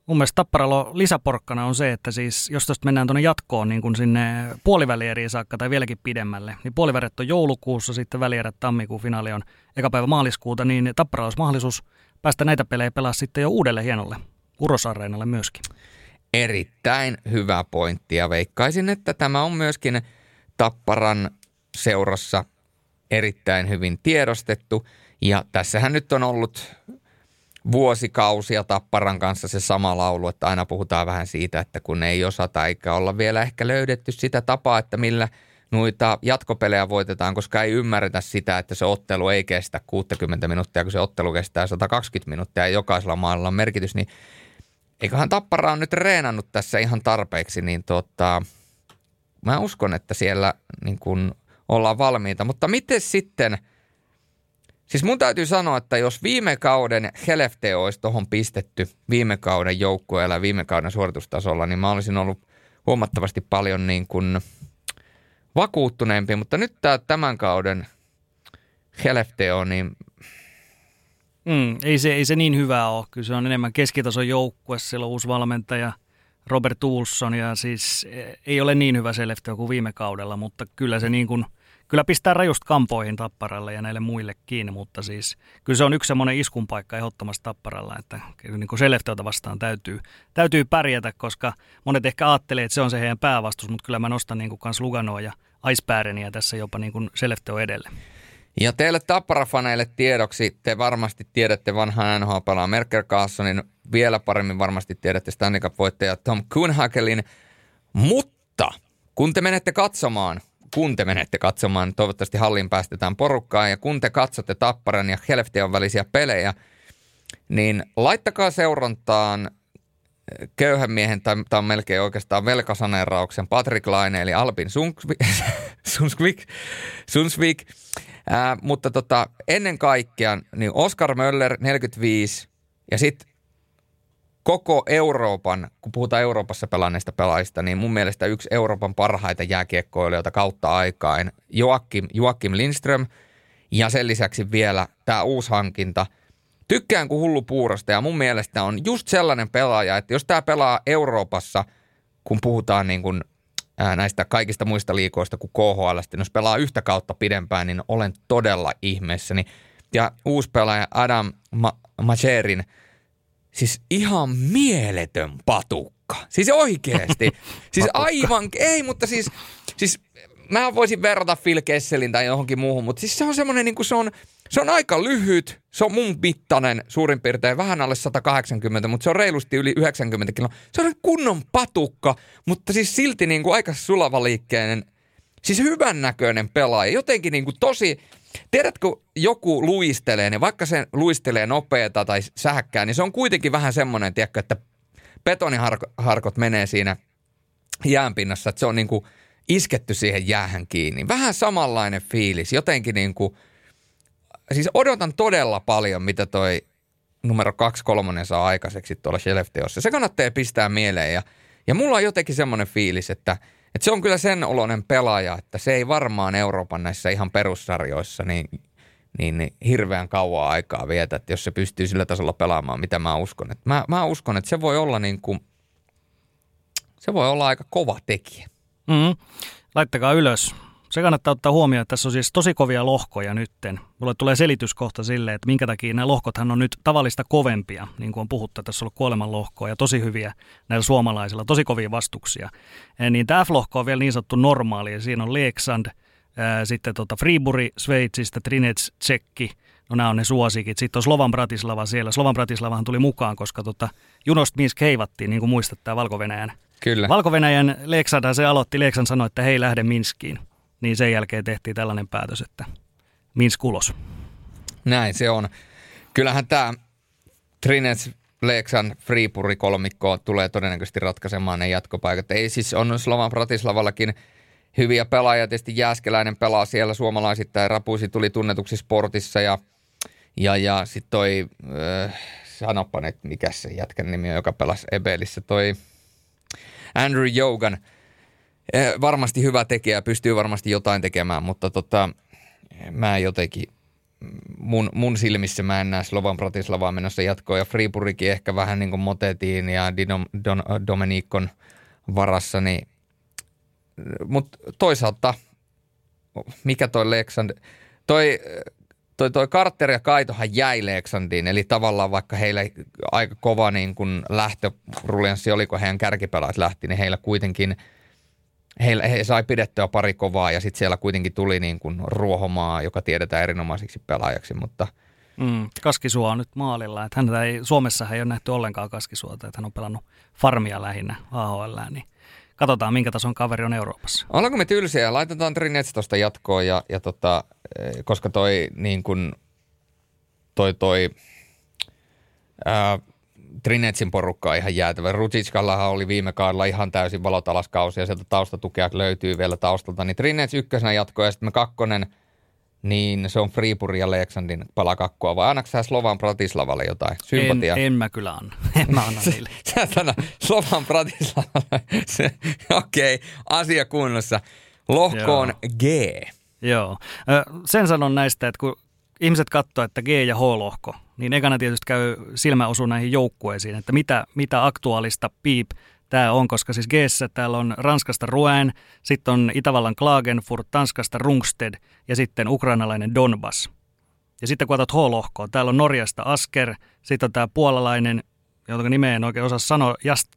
Mun mielestä Tapparalo lisäporkkana on se, että siis jos tästä mennään tuonne jatkoon niin kuin sinne puolivälieriin saakka tai vieläkin pidemmälle, niin puoliväret on joulukuussa, sitten välierät tammikuun finaali on eka päivä maaliskuuta, niin Tapparalo olisi mahdollisuus päästä näitä pelejä pelaa sitten jo uudelle hienolle Urosareenalle myöskin. Erittäin hyvä pointti ja veikkaisin, että tämä on myöskin Tapparan seurassa erittäin hyvin tiedostettu. Ja tässähän nyt on ollut vuosikausia Tapparan kanssa se sama laulu, että aina puhutaan vähän siitä, että kun ei osata eikä olla vielä ehkä löydetty sitä tapaa, että millä noita jatkopelejä voitetaan, koska ei ymmärretä sitä, että se ottelu ei kestä 60 minuuttia, kun se ottelu kestää 120 minuuttia ja jokaisella maalla on merkitys, niin eiköhän Tappara on nyt reenannut tässä ihan tarpeeksi, niin tota, mä uskon, että siellä niin kun ollaan valmiita. Mutta miten sitten – Siis mun täytyy sanoa, että jos viime kauden Helefte olisi tuohon pistetty viime kauden joukkueella viime kauden suoritustasolla, niin mä olisin ollut huomattavasti paljon niin kuin vakuuttuneempi, mutta nyt tämä tämän kauden Helefteo, niin Mm, ei, se, ei se niin hyvä ole. Kyllä se on enemmän keskitason joukkue. Siellä on uusi valmentaja Robert Ulsson ja siis e, ei ole niin hyvä Selefteo kuin viime kaudella, mutta kyllä se niin kuin – kyllä pistää rajusta kampoihin Tapparalle ja näille muillekin, mutta siis kyllä se on yksi semmoinen iskun paikka ehdottomasti Tapparalla, että niin kuin Selefteota vastaan täytyy, täytyy pärjätä, koska monet ehkä ajattelee, että se on se heidän päävastus, mutta kyllä mä nostan niin kuin kans Luganoa ja Icebergenia tässä jopa niin kuin Selefteo edelle. Ja teille Tappara-faneille tiedoksi, te varmasti tiedätte vanhan NHL-pelaa Merker Carlsonin, vielä paremmin varmasti tiedätte Stanley Cup-voittaja Tom Kuhnhakelin, mutta kun te menette katsomaan kun te menette katsomaan, toivottavasti hallin päästetään porukkaan ja kun te katsotte Tapparan ja Helftion välisiä pelejä, niin laittakaa seurantaan köyhän miehen, tai, tai on melkein oikeastaan velkasaneerauksen Patrick Laine, eli Albin Sunsvik, Sunsvik. Ää, mutta tota, ennen kaikkea niin Oscar Möller 45 ja sitten koko Euroopan, kun puhutaan Euroopassa pelanneista pelaajista, niin mun mielestä yksi Euroopan parhaita jääkiekkoilijoita kautta aikaan, Joakim, Joakim Lindström, ja sen lisäksi vielä tämä uusi hankinta. Tykkään kuin hullu puurosta, ja mun mielestä on just sellainen pelaaja, että jos tämä pelaa Euroopassa, kun puhutaan niin kuin näistä kaikista muista liikoista kuin KHL, niin jos pelaa yhtä kautta pidempään, niin olen todella ihmeessäni. Ja uusi pelaaja Adam Ma- Macherin – Siis ihan mieletön patukka. Siis oikeesti. siis aivan, ei, mutta siis, siis mä voisin verrata Phil Kesselin tai johonkin muuhun, mutta siis se on semmoinen, niin kuin se on, se on aika lyhyt, se on mun mittainen suurin piirtein, vähän alle 180, mutta se on reilusti yli 90 kiloa. Se on kunnon patukka, mutta siis silti niin kuin aika sulavaliikkeinen, siis hyvän näköinen pelaaja. Jotenkin niin kuin tosi, Tiedätkö, joku luistelee, niin vaikka se luistelee nopeata tai sähkkää, niin se on kuitenkin vähän semmoinen, tiedätkö, että betoniharkot menee siinä jäänpinnassa, että se on niin kuin isketty siihen jäähän kiinni. Vähän samanlainen fiilis, jotenkin niin kuin, siis odotan todella paljon, mitä toi numero 2-3 saa aikaiseksi tuolla Shelfteossa. Se kannattaa pistää mieleen ja, ja mulla on jotenkin semmoinen fiilis, että, Et se on kyllä sen oloinen pelaaja, että se ei varmaan Euroopan näissä ihan perussarjoissa niin, niin, niin hirveän kauan aikaa vietä, että jos se pystyy sillä tasolla pelaamaan, mitä mä uskon. Et mä, mä uskon, että se voi olla niin kuin, se voi olla aika kova tekijä. Mm. Laittakaa ylös se kannattaa ottaa huomioon, että tässä on siis tosi kovia lohkoja nytten. Mulle tulee selityskohta sille, että minkä takia nämä lohkothan on nyt tavallista kovempia, niin kuin on puhuttu, että tässä on ollut kuoleman lohkoa ja tosi hyviä näillä suomalaisilla, tosi kovia vastuksia. Niin tämä F-lohko on vielä niin sanottu normaali, ja siinä on Leksand, sitten tota Friburi Sveitsistä, Trinets, Tsekki, no nämä on ne suosikit. Sitten on Slovan Bratislava siellä. Slovan Bratislavahan tuli mukaan, koska tota, Junost Minsk heivattiin, niin kuin muistat, tämä Valko-Venäjän Kyllä. Valko-Venäjän Leksand, se aloitti, Leksan sanoi, että hei lähde Minskiin niin sen jälkeen tehtiin tällainen päätös, että Minsk ulos. Näin se on. Kyllähän tämä Trinets Leksan Freepuri kolmikko tulee todennäköisesti ratkaisemaan ne jatkopaikat. Ei siis on Slovan Bratislavallakin hyviä pelaajia. Tietysti Jääskeläinen pelaa siellä suomalaisittain. Rapuisi tuli tunnetuksi sportissa ja, ja, ja sitten toi, äh, sanoppa nyt mikä se jätkän nimi on, joka pelasi Ebelissä, toi Andrew Jogan – varmasti hyvä tekijä, pystyy varmasti jotain tekemään, mutta tota, mä jotenkin, mun, mun silmissä mä en näe Slovan Bratislavaa menossa jatkoon. Ja Freepurikin ehkä vähän niin kuin Motetiin ja Dino, Don, Dominikon varassa, niin, mutta toisaalta mikä toi Leksand, toi, toi, toi Carter ja Kaitohan jäi Leksandiin, eli tavallaan vaikka heillä aika kova niin kun lähtöruljanssi oli, kun heidän kärkipelaat lähti, niin heillä kuitenkin – he, he sai pidettyä pari kovaa ja sitten siellä kuitenkin tuli niin kuin ruohomaa, joka tiedetään erinomaiseksi pelaajaksi, mutta – Mm, Kaskisuo on nyt maalilla. Että häntä ei, Suomessa ei ole nähty ollenkaan Kaskisuota, että hän on pelannut farmia lähinnä AHL, niin katsotaan minkä tason kaveri on Euroopassa. Ollaanko me tylsiä? Laitetaan Trinets tuosta jatkoon, ja, ja tota, eh, koska toi niin kuin, toi, toi ää, Trinetsin porukka on ihan jäätävä. Rutsitskallahan oli viime kaudella ihan täysin valotalaskausi ja sieltä taustatukea löytyy vielä taustalta. Niin Trinets ykkösenä jatkoa ja sitten me kakkonen, niin se on Freepuri ja Leksandin palakakkoa. Vai annatko sä Slovan Bratislavalle jotain sympatia? En, en mä kyllä anna. En mä anna niille. sä sano Slovan Bratislavalle. Okei, okay, asia kunnossa. Lohkoon Joo. G. Joo. Sen sanon näistä, että kun ihmiset katsoo, että G- ja H-lohko, niin ekana tietysti käy silmä osu näihin joukkueisiin, että mitä, mitä aktuaalista piip tämä on, koska siis g täällä on Ranskasta Rouen, sitten on Itävallan Klagenfurt, Tanskasta Rungsted ja sitten ukrainalainen Donbass. Ja sitten kun otat H-lohkoa, täällä on Norjasta Asker, sitten on tämä puolalainen, jonka nimeä en oikein osaa sanoa, Jast,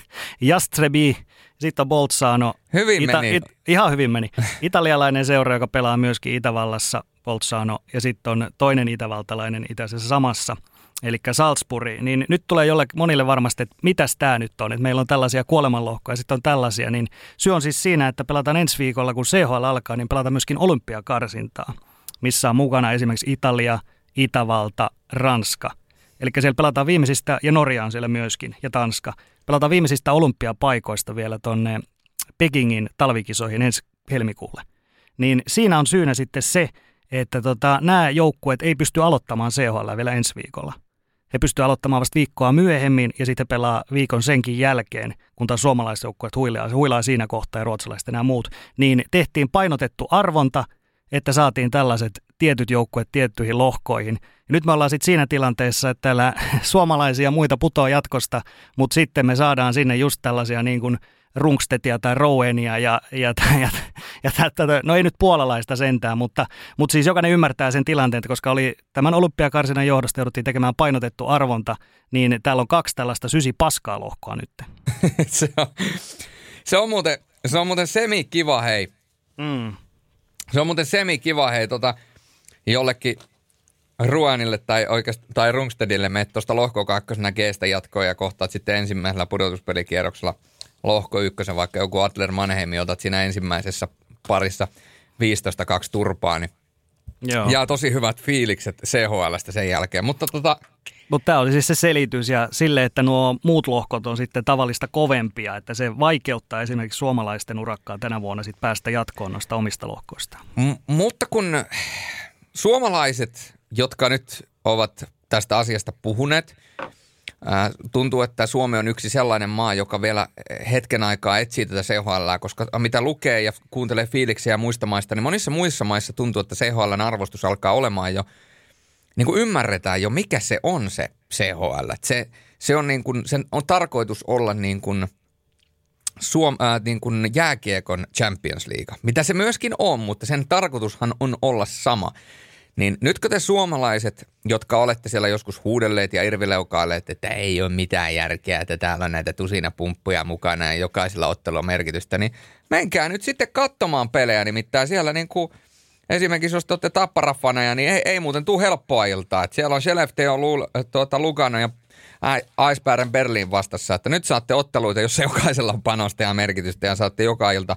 Jastrebi, sitten on Boltsano. Hyvin Ita, meni. It, ihan hyvin meni. Italialainen seura, joka pelaa myöskin Itävallassa, Boltsano, ja sitten on toinen itävaltalainen itse samassa, eli Salzburg. Niin nyt tulee jolle monille varmasti, että mitäs tämä nyt on, että meillä on tällaisia kuolemanlohkoja, sitten on tällaisia. Niin syy on siis siinä, että pelataan ensi viikolla, kun CHL alkaa, niin pelataan myöskin olympiakarsintaa, missä on mukana esimerkiksi Italia, Itävalta, Ranska. Eli siellä pelataan viimeisistä, ja Norja on siellä myöskin, ja Tanska. Pelataan viimeisistä olympiapaikoista vielä tuonne Pekingin talvikisoihin ensi helmikuulle. Niin siinä on syynä sitten se, että tota, nämä joukkueet ei pysty aloittamaan CHL vielä ensi viikolla. He pystyvät aloittamaan vasta viikkoa myöhemmin ja sitten pelaa viikon senkin jälkeen, kun taas suomalaiset joukkueet huilaa, huilaa siinä kohtaa ja ruotsalaiset ja nämä muut. Niin tehtiin painotettu arvonta, että saatiin tällaiset tietyt joukkueet tiettyihin lohkoihin. Ja nyt me ollaan sitten siinä tilanteessa, että täällä suomalaisia muita putoaa jatkosta, mutta sitten me saadaan sinne just tällaisia niin kuin – Rungstetia tai Rowenia ja, ja, ja, ja, ja no ei nyt puolalaista sentään, mutta, mutta siis jokainen ymmärtää sen tilanteen, koska oli tämän olympiakarsinan johdosta jouduttiin tekemään painotettu arvonta, niin täällä on kaksi tällaista sysi paskaa lohkoa nyt. se, on, se, on muuten, se on muuten semi-kiva hei. Mm. Se on muuten semi-kiva hei tota, jollekin Ruanille tai, oikeast, tai Rungstedille menet tuosta lohko kakkosena G-stä jatkoa ja kohtaat sitten ensimmäisellä pudotuspelikierroksella – lohko ykkösen, vaikka joku Adler Manheimi, otat siinä ensimmäisessä parissa 15-2 turpaa, niin Joo. jää tosi hyvät fiilikset CHLstä sen jälkeen. Mutta tota, mutta tämä oli siis se selitys ja sille, että nuo muut lohkot on sitten tavallista kovempia, että se vaikeuttaa esimerkiksi suomalaisten urakkaa tänä vuonna sitten päästä jatkoon noista omista lohkoista. M- mutta kun suomalaiset, jotka nyt ovat tästä asiasta puhuneet, Tuntuu, että Suomi on yksi sellainen maa, joka vielä hetken aikaa etsii tätä CHL, koska mitä lukee ja kuuntelee fiiliksiä muista maista, niin monissa muissa maissa tuntuu, että CHLn arvostus alkaa olemaan jo, niin kuin ymmärretään jo, mikä se on se CHL. Se, se on, niin kuin, sen on tarkoitus olla niin kuin – Suom, äh, niin kuin jääkiekon Champions League, mitä se myöskin on, mutta sen tarkoitushan on olla sama. Niin nytkö te suomalaiset, jotka olette siellä joskus huudelleet ja irvileukailleet, että ei ole mitään järkeä, että täällä on näitä tusinapumppuja mukana ja jokaisella ottelulla merkitystä, niin menkää nyt sitten katsomaan pelejä, nimittäin siellä niin kuin esimerkiksi jos te olette tapparafaneja, niin ei, ei muuten tule helppoa iltaa. Että siellä on Skellefteå, tuota, Lugano ja Icebergen Berliin vastassa, että nyt saatte otteluita, jossa jokaisella on panosta ja merkitystä ja saatte joka ilta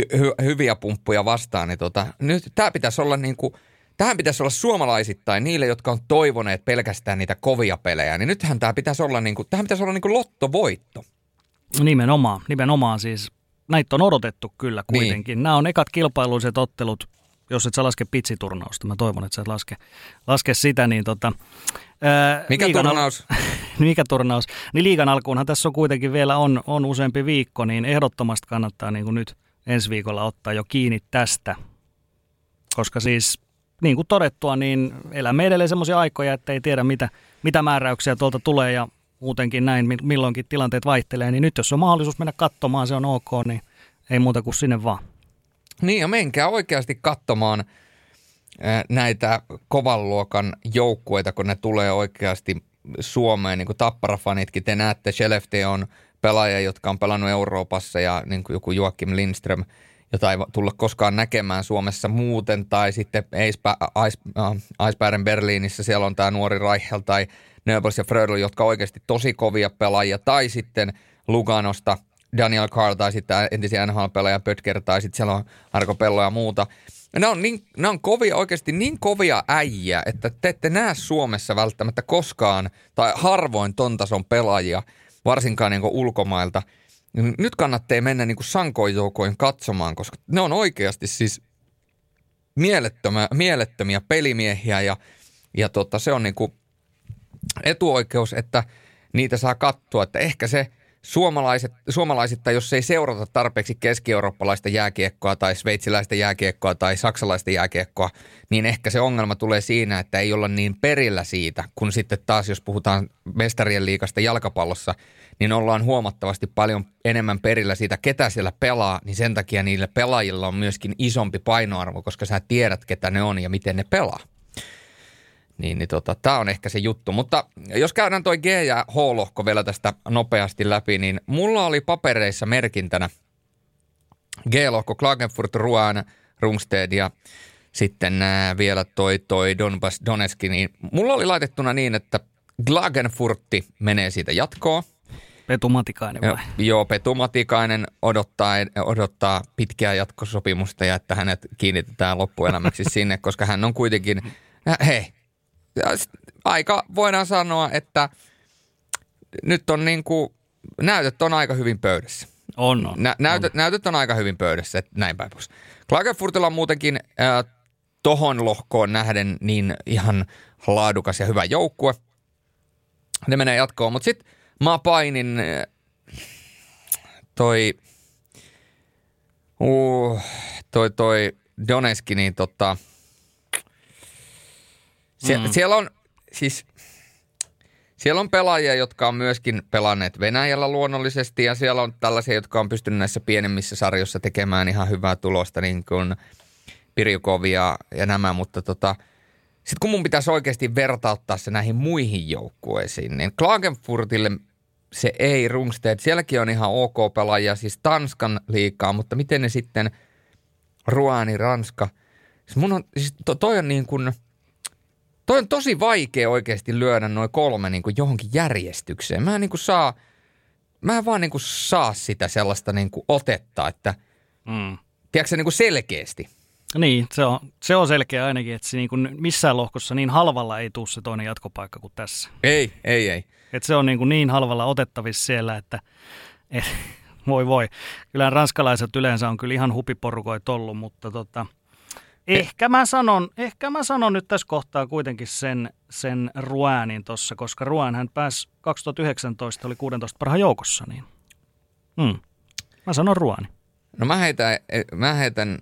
hy- hy- hyviä pumppuja vastaan. Niin tota, nyt tämä pitäisi olla niin kuin, tähän pitäisi olla suomalaisittain niille, jotka on toivoneet pelkästään niitä kovia pelejä. Niin nythän tämä pitäisi olla, niin kuin, tähän pitäisi olla niin kuin lottovoitto. Nimenomaan, nimenomaan siis. Näitä on odotettu kyllä niin. kuitenkin. Niin. Nämä on ekat kilpailuiset ottelut, jos et sä laske pitsiturnausta. Mä toivon, että sä et laske, laske sitä, niin tota, Ää, mikä liigan turnaus? Al- mikä turnaus? Niin liigan alkuunhan tässä on kuitenkin vielä on, on useampi viikko, niin ehdottomasti kannattaa niin kuin nyt ensi viikolla ottaa jo kiinni tästä. Koska siis niin kuin todettua, niin elämme edelleen sellaisia aikoja, että ei tiedä mitä, mitä määräyksiä tuolta tulee ja muutenkin näin milloinkin tilanteet vaihtelee. Niin nyt jos on mahdollisuus mennä katsomaan, se on ok, niin ei muuta kuin sinne vaan. Niin ja menkää oikeasti katsomaan – näitä kovan luokan joukkueita, kun ne tulee oikeasti Suomeen, niin kuin Tappara-fanitkin, te näette, Skellefteå on pelaaja, jotka on pelannut Euroopassa ja niin kuin joku Joakim Lindström, jota ei tulla koskaan näkemään Suomessa muuten, tai sitten Eisbären Berliinissä siellä on tämä nuori Reichel tai Nöbels ja Frödel, jotka oikeasti tosi kovia pelaajia, tai sitten Luganosta Daniel Carl tai sitten entisiä NHL-pelaaja Pötker tai sitten siellä on Arko Pello ja muuta – ne on, niin, ne on kovia, oikeasti niin kovia äijä, että te ette näe Suomessa välttämättä koskaan tai harvoin ton tason pelaajia, varsinkaan niin ulkomailta. Nyt kannattaa mennä niin sankoijoukoin katsomaan, koska ne on oikeasti siis mielettömiä, mielettömiä pelimiehiä ja, ja tota, se on niin kuin etuoikeus, että niitä saa katsoa, että ehkä se – suomalaiset, suomalaisittain, jos ei seurata tarpeeksi keski-eurooppalaista jääkiekkoa tai sveitsiläistä jääkiekkoa tai saksalaista jääkiekkoa, niin ehkä se ongelma tulee siinä, että ei olla niin perillä siitä, kun sitten taas jos puhutaan mestarien liikasta jalkapallossa, niin ollaan huomattavasti paljon enemmän perillä siitä, ketä siellä pelaa, niin sen takia niillä pelaajilla on myöskin isompi painoarvo, koska sä tiedät, ketä ne on ja miten ne pelaa. Niin, niin tota, tämä on ehkä se juttu. Mutta jos käydään toi G- ja H-lohko vielä tästä nopeasti läpi, niin mulla oli papereissa merkintänä G-lohko Klagenfurt, Ruan, Rungsted ja sitten äh, vielä toi, toi Donbass Donetski, niin mulla oli laitettuna niin, että Klagenfurtti menee siitä jatkoon. Petu Matikainen vai? Joo, Petu Matikainen odottaa, odottaa pitkää jatkosopimusta ja että hänet kiinnitetään loppuelämäksi sinne, koska hän on kuitenkin, hei, aika voidaan sanoa, että nyt on niin kuin, näytöt on aika hyvin pöydässä. On, on. Nä, näytöt, on. näytöt on aika hyvin pöydässä, että näin päin pois. Klagenfurtilla on muutenkin äh, tohon lohkoon nähden niin ihan laadukas ja hyvä joukkue. Ne menee jatkoon, mutta sitten mä painin äh, toi, uh, toi, toi Doneski, niin tota – Sie- mm. Siellä on siis siellä on pelaajia, jotka on myöskin pelanneet Venäjällä luonnollisesti ja siellä on tällaisia, jotka on pystynyt näissä pienemmissä sarjoissa tekemään ihan hyvää tulosta, niin kuin Pirjukovia ja nämä, mutta tota, sitten kun mun pitäisi oikeasti vertauttaa se näihin muihin joukkueisiin, niin Klagenfurtille se ei Rungsted, sielläkin on ihan ok pelaajia, siis Tanskan liikaa, mutta miten ne sitten Ruani, Ranska, siis mun on, siis to, toi on niin kuin – Toi on tosi vaikea oikeasti lyödä noin kolme niin kuin johonkin järjestykseen. Mä en niin kuin saa, mä en vaan niin kuin saa sitä sellaista niin kuin otetta, että mm. tiedätkö se niin kuin selkeästi. Niin, se on, se on selkeä ainakin, että se niin kuin missään lohkossa niin halvalla ei tule se toinen jatkopaikka kuin tässä. Ei, ei, ei. Et se on niin, kuin niin halvalla otettavissa siellä, että et, voi voi. Kyllä ranskalaiset yleensä on kyllä ihan hupiporukoit ollut, mutta tota, Ehkä mä sanon, ehkä mä sanon nyt tässä kohtaa kuitenkin sen, sen Ruanin tuossa, koska Ruan hän pääsi 2019, oli 16 parhaan joukossa, niin hmm. mä sanon Ruani. No mä heitän, mä heitän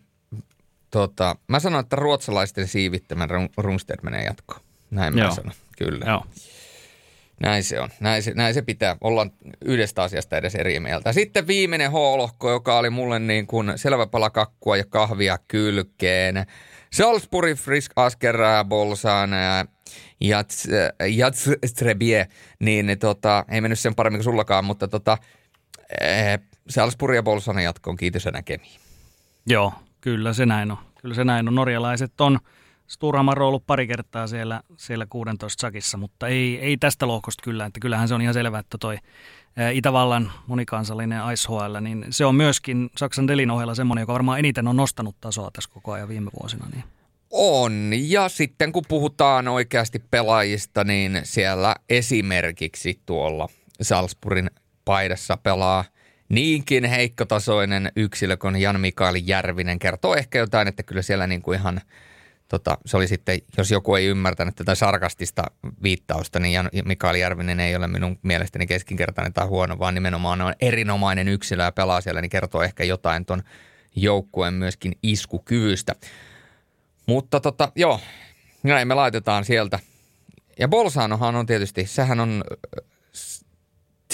tota, mä sanon, että ruotsalaisten siivittämän Rungstedt menee jatkoon. Näin Joo. mä sanon, kyllä. Joo. Näin se on. Näin se, näin se pitää. olla yhdestä asiasta edes eri mieltä. Sitten viimeinen H-lohko, joka oli mulle niin kuin selvä pala kakkua ja kahvia kylkeen. Salzburg, Frisk, Asker, Bolsan ja Jats Trebie, niin tota, ei mennyt sen paremmin kuin sullakaan, mutta tota, eh, Salzburg ja Bolsan jatkoon. Kiitos ja näkemiin. Joo, kyllä se näin on. Kyllä se näin on. Norjalaiset on – Sturhamar on ollut pari kertaa siellä, siellä 16 sakissa, mutta ei, ei tästä lohkosta kyllä. Että kyllähän se on ihan selvää, että toi Itävallan monikansallinen IceHL, niin se on myöskin Saksan Delin ohella semmoinen, joka varmaan eniten on nostanut tasoa tässä koko ajan viime vuosina. Niin. On, ja sitten kun puhutaan oikeasti pelaajista, niin siellä esimerkiksi tuolla Salzburgin paidassa pelaa niinkin heikkotasoinen yksilö kuin Jan Mikael Järvinen. Kertoo ehkä jotain, että kyllä siellä niin kuin ihan – tota, se oli sitten, jos joku ei ymmärtänyt tätä sarkastista viittausta, niin Jan, Mikael Järvinen ei ole minun mielestäni keskinkertainen tai huono, vaan nimenomaan on erinomainen yksilö ja pelaa siellä, niin kertoo ehkä jotain tuon joukkueen myöskin iskukyvystä. Mutta tota, joo, näin me laitetaan sieltä. Ja Bolsanohan on tietysti, sehän on,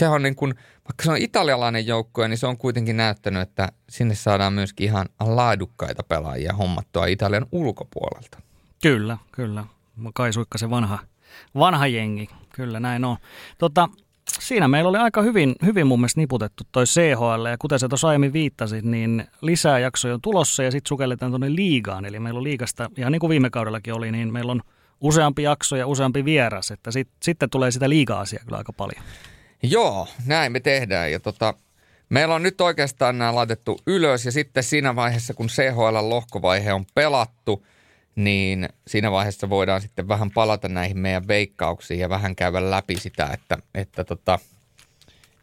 se on niin kuin – vaikka se on italialainen joukkue, niin se on kuitenkin näyttänyt, että sinne saadaan myöskin ihan laadukkaita pelaajia hommattua Italian ulkopuolelta. Kyllä, kyllä. Kai se vanha, vanha jengi. Kyllä, näin on. Tota, siinä meillä oli aika hyvin, hyvin mun mielestä niputettu toi CHL, ja kuten sä tuossa aiemmin viittasit, niin lisää jaksoja on tulossa, ja sitten sukelletaan tuonne liigaan, eli meillä on liigasta, ja niin kuin viime kaudellakin oli, niin meillä on useampi jakso ja useampi vieras, että sit, sitten tulee sitä liiga-asiaa kyllä aika paljon. Joo, näin me tehdään. Ja tota, meillä on nyt oikeastaan nämä laitettu ylös ja sitten siinä vaiheessa, kun CHL-lohkovaihe on pelattu, niin siinä vaiheessa voidaan sitten vähän palata näihin meidän veikkauksiin ja vähän käydä läpi sitä, että, että, tota,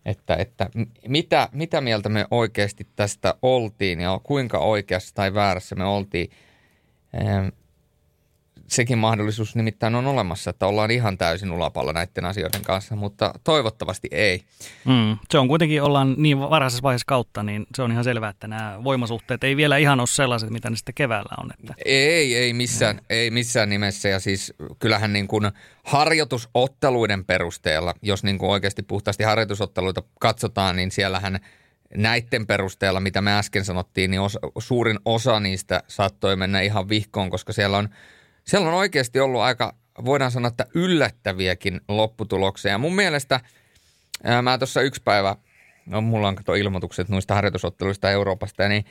että, että mitä, mitä mieltä me oikeasti tästä oltiin ja kuinka oikeassa tai väärässä me oltiin sekin mahdollisuus nimittäin on olemassa, että ollaan ihan täysin ulapalla näiden asioiden kanssa, mutta toivottavasti ei. Mm, se on kuitenkin, ollaan niin varhaisessa vaiheessa kautta, niin se on ihan selvää, että nämä voimasuhteet ei vielä ihan ole sellaiset, mitä ne sitten keväällä on. Että. Ei, ei missään, ei missään nimessä ja siis kyllähän niin kuin harjoitusotteluiden perusteella, jos niin kuin oikeasti puhtaasti harjoitusotteluita katsotaan, niin siellähän näiden perusteella, mitä me äsken sanottiin, niin osa, suurin osa niistä saattoi mennä ihan vihkoon, koska siellä on – siellä on oikeasti ollut aika, voidaan sanoa, että yllättäviäkin lopputuloksia. Ja mun mielestä, ää, mä tuossa yksi päivä, no mulla on kato ilmoitukset noista harjoitusotteluista Euroopasta, niin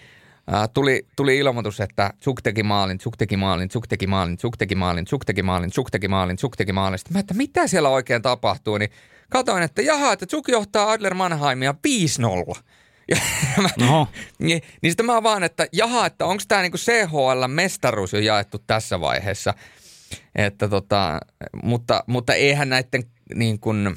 ää, tuli, tuli ilmoitus, että Tsuk teki maalin, Tsuk teki maalin, Tsuk teki maalin, Tsuk teki maalin, Tsuk teki maalin, Tsuk teki maalin, Tsuk teki maalin. Sitten mä, että mitä siellä oikein tapahtuu, niin katoin, että jaha, että Tsuk johtaa Adler Mannheimia 5-0. Ja mä, niin, niin sitten mä vaan, että jaha, että onko tämä niinku CHL-mestaruus jo jaettu tässä vaiheessa. Että tota, mutta, mutta eihän näiden niin kuin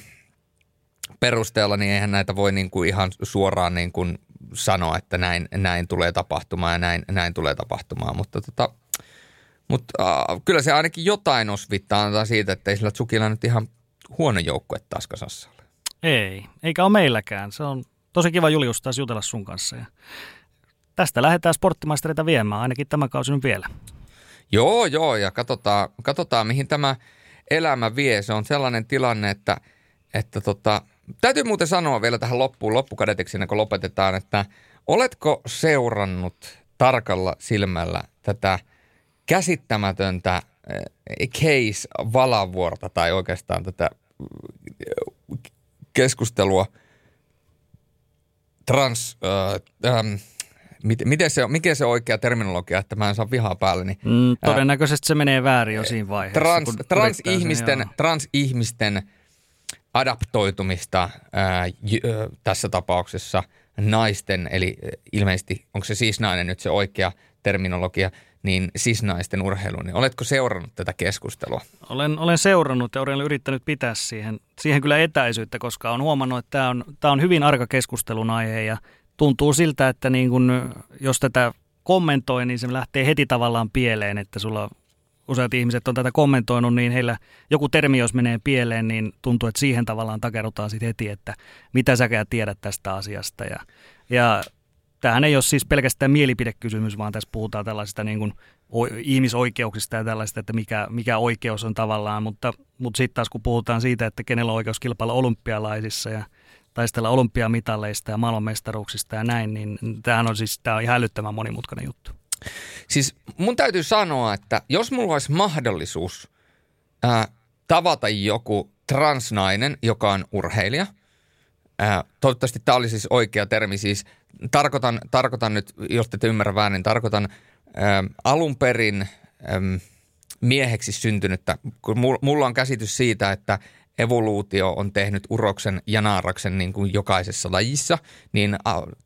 perusteella, niin eihän näitä voi niin kuin ihan suoraan niin kuin sanoa, että näin, näin tulee tapahtumaan ja näin, näin tulee tapahtumaan. Mutta tota, mutta äh, kyllä se ainakin jotain osvittaa antaa siitä, että ei sillä Tsukilla nyt ihan huono joukkue taas kasassa ole. Ei, eikä ole meilläkään. Se on tosi kiva Julius taas jutella sun kanssa. Ja tästä lähdetään sporttimaistereita viemään, ainakin tämä kausi nyt vielä. Joo, joo, ja katsotaan, katsotaan mihin tämä elämä vie. Se on sellainen tilanne, että, että tota, täytyy muuten sanoa vielä tähän loppuun, loppukadetiksi, kun lopetetaan, että oletko seurannut tarkalla silmällä tätä käsittämätöntä eh, case valavuorta tai oikeastaan tätä eh, keskustelua – trans... Äh, ähm, miten se, mikä se oikea terminologia, että mä en saa vihaa päälle? Niin, mm, todennäköisesti äh, se menee väärin jo siinä vaiheessa. Trans, transihmisten, transihmisten adaptoitumista äh, j, äh, tässä tapauksessa naisten, eli ilmeisesti onko se siis nainen nyt se oikea terminologia, niin sisnaisten urheiluun. Niin oletko seurannut tätä keskustelua? Olen, olen seurannut ja olen yrittänyt pitää siihen, siihen kyllä etäisyyttä, koska on huomannut, että tämä on, tämä on hyvin arka keskustelun aihe ja tuntuu siltä, että niin kun, jos tätä kommentoi, niin se lähtee heti tavallaan pieleen, että sulla useat ihmiset on tätä kommentoinut, niin heillä joku termi, jos menee pieleen, niin tuntuu, että siihen tavallaan takerutaan sitten heti, että mitä säkään tiedät tästä asiasta. Ja, ja tämähän ei ole siis pelkästään mielipidekysymys, vaan tässä puhutaan tällaisista niin kuin ihmisoikeuksista ja tällaista, että mikä, mikä oikeus on tavallaan, mutta, mutta sitten taas kun puhutaan siitä, että kenellä on oikeus kilpailla olympialaisissa ja taistella olympiamitaleista ja maailmanmestaruuksista ja näin, niin tämähän on siis tämä on ihan älyttömän monimutkainen juttu. Siis mun täytyy sanoa, että jos mulla olisi mahdollisuus ää, tavata joku transnainen, joka on urheilija, ää, toivottavasti tämä oli siis oikea termi, siis tarkoitan, tarkoitan nyt, jos te ymmärrä väärin, niin tarkoitan ää, alun perin ää, mieheksi syntynyttä, kun mulla on käsitys siitä, että evoluutio on tehnyt uroksen ja naaraksen niin kuin jokaisessa lajissa, niin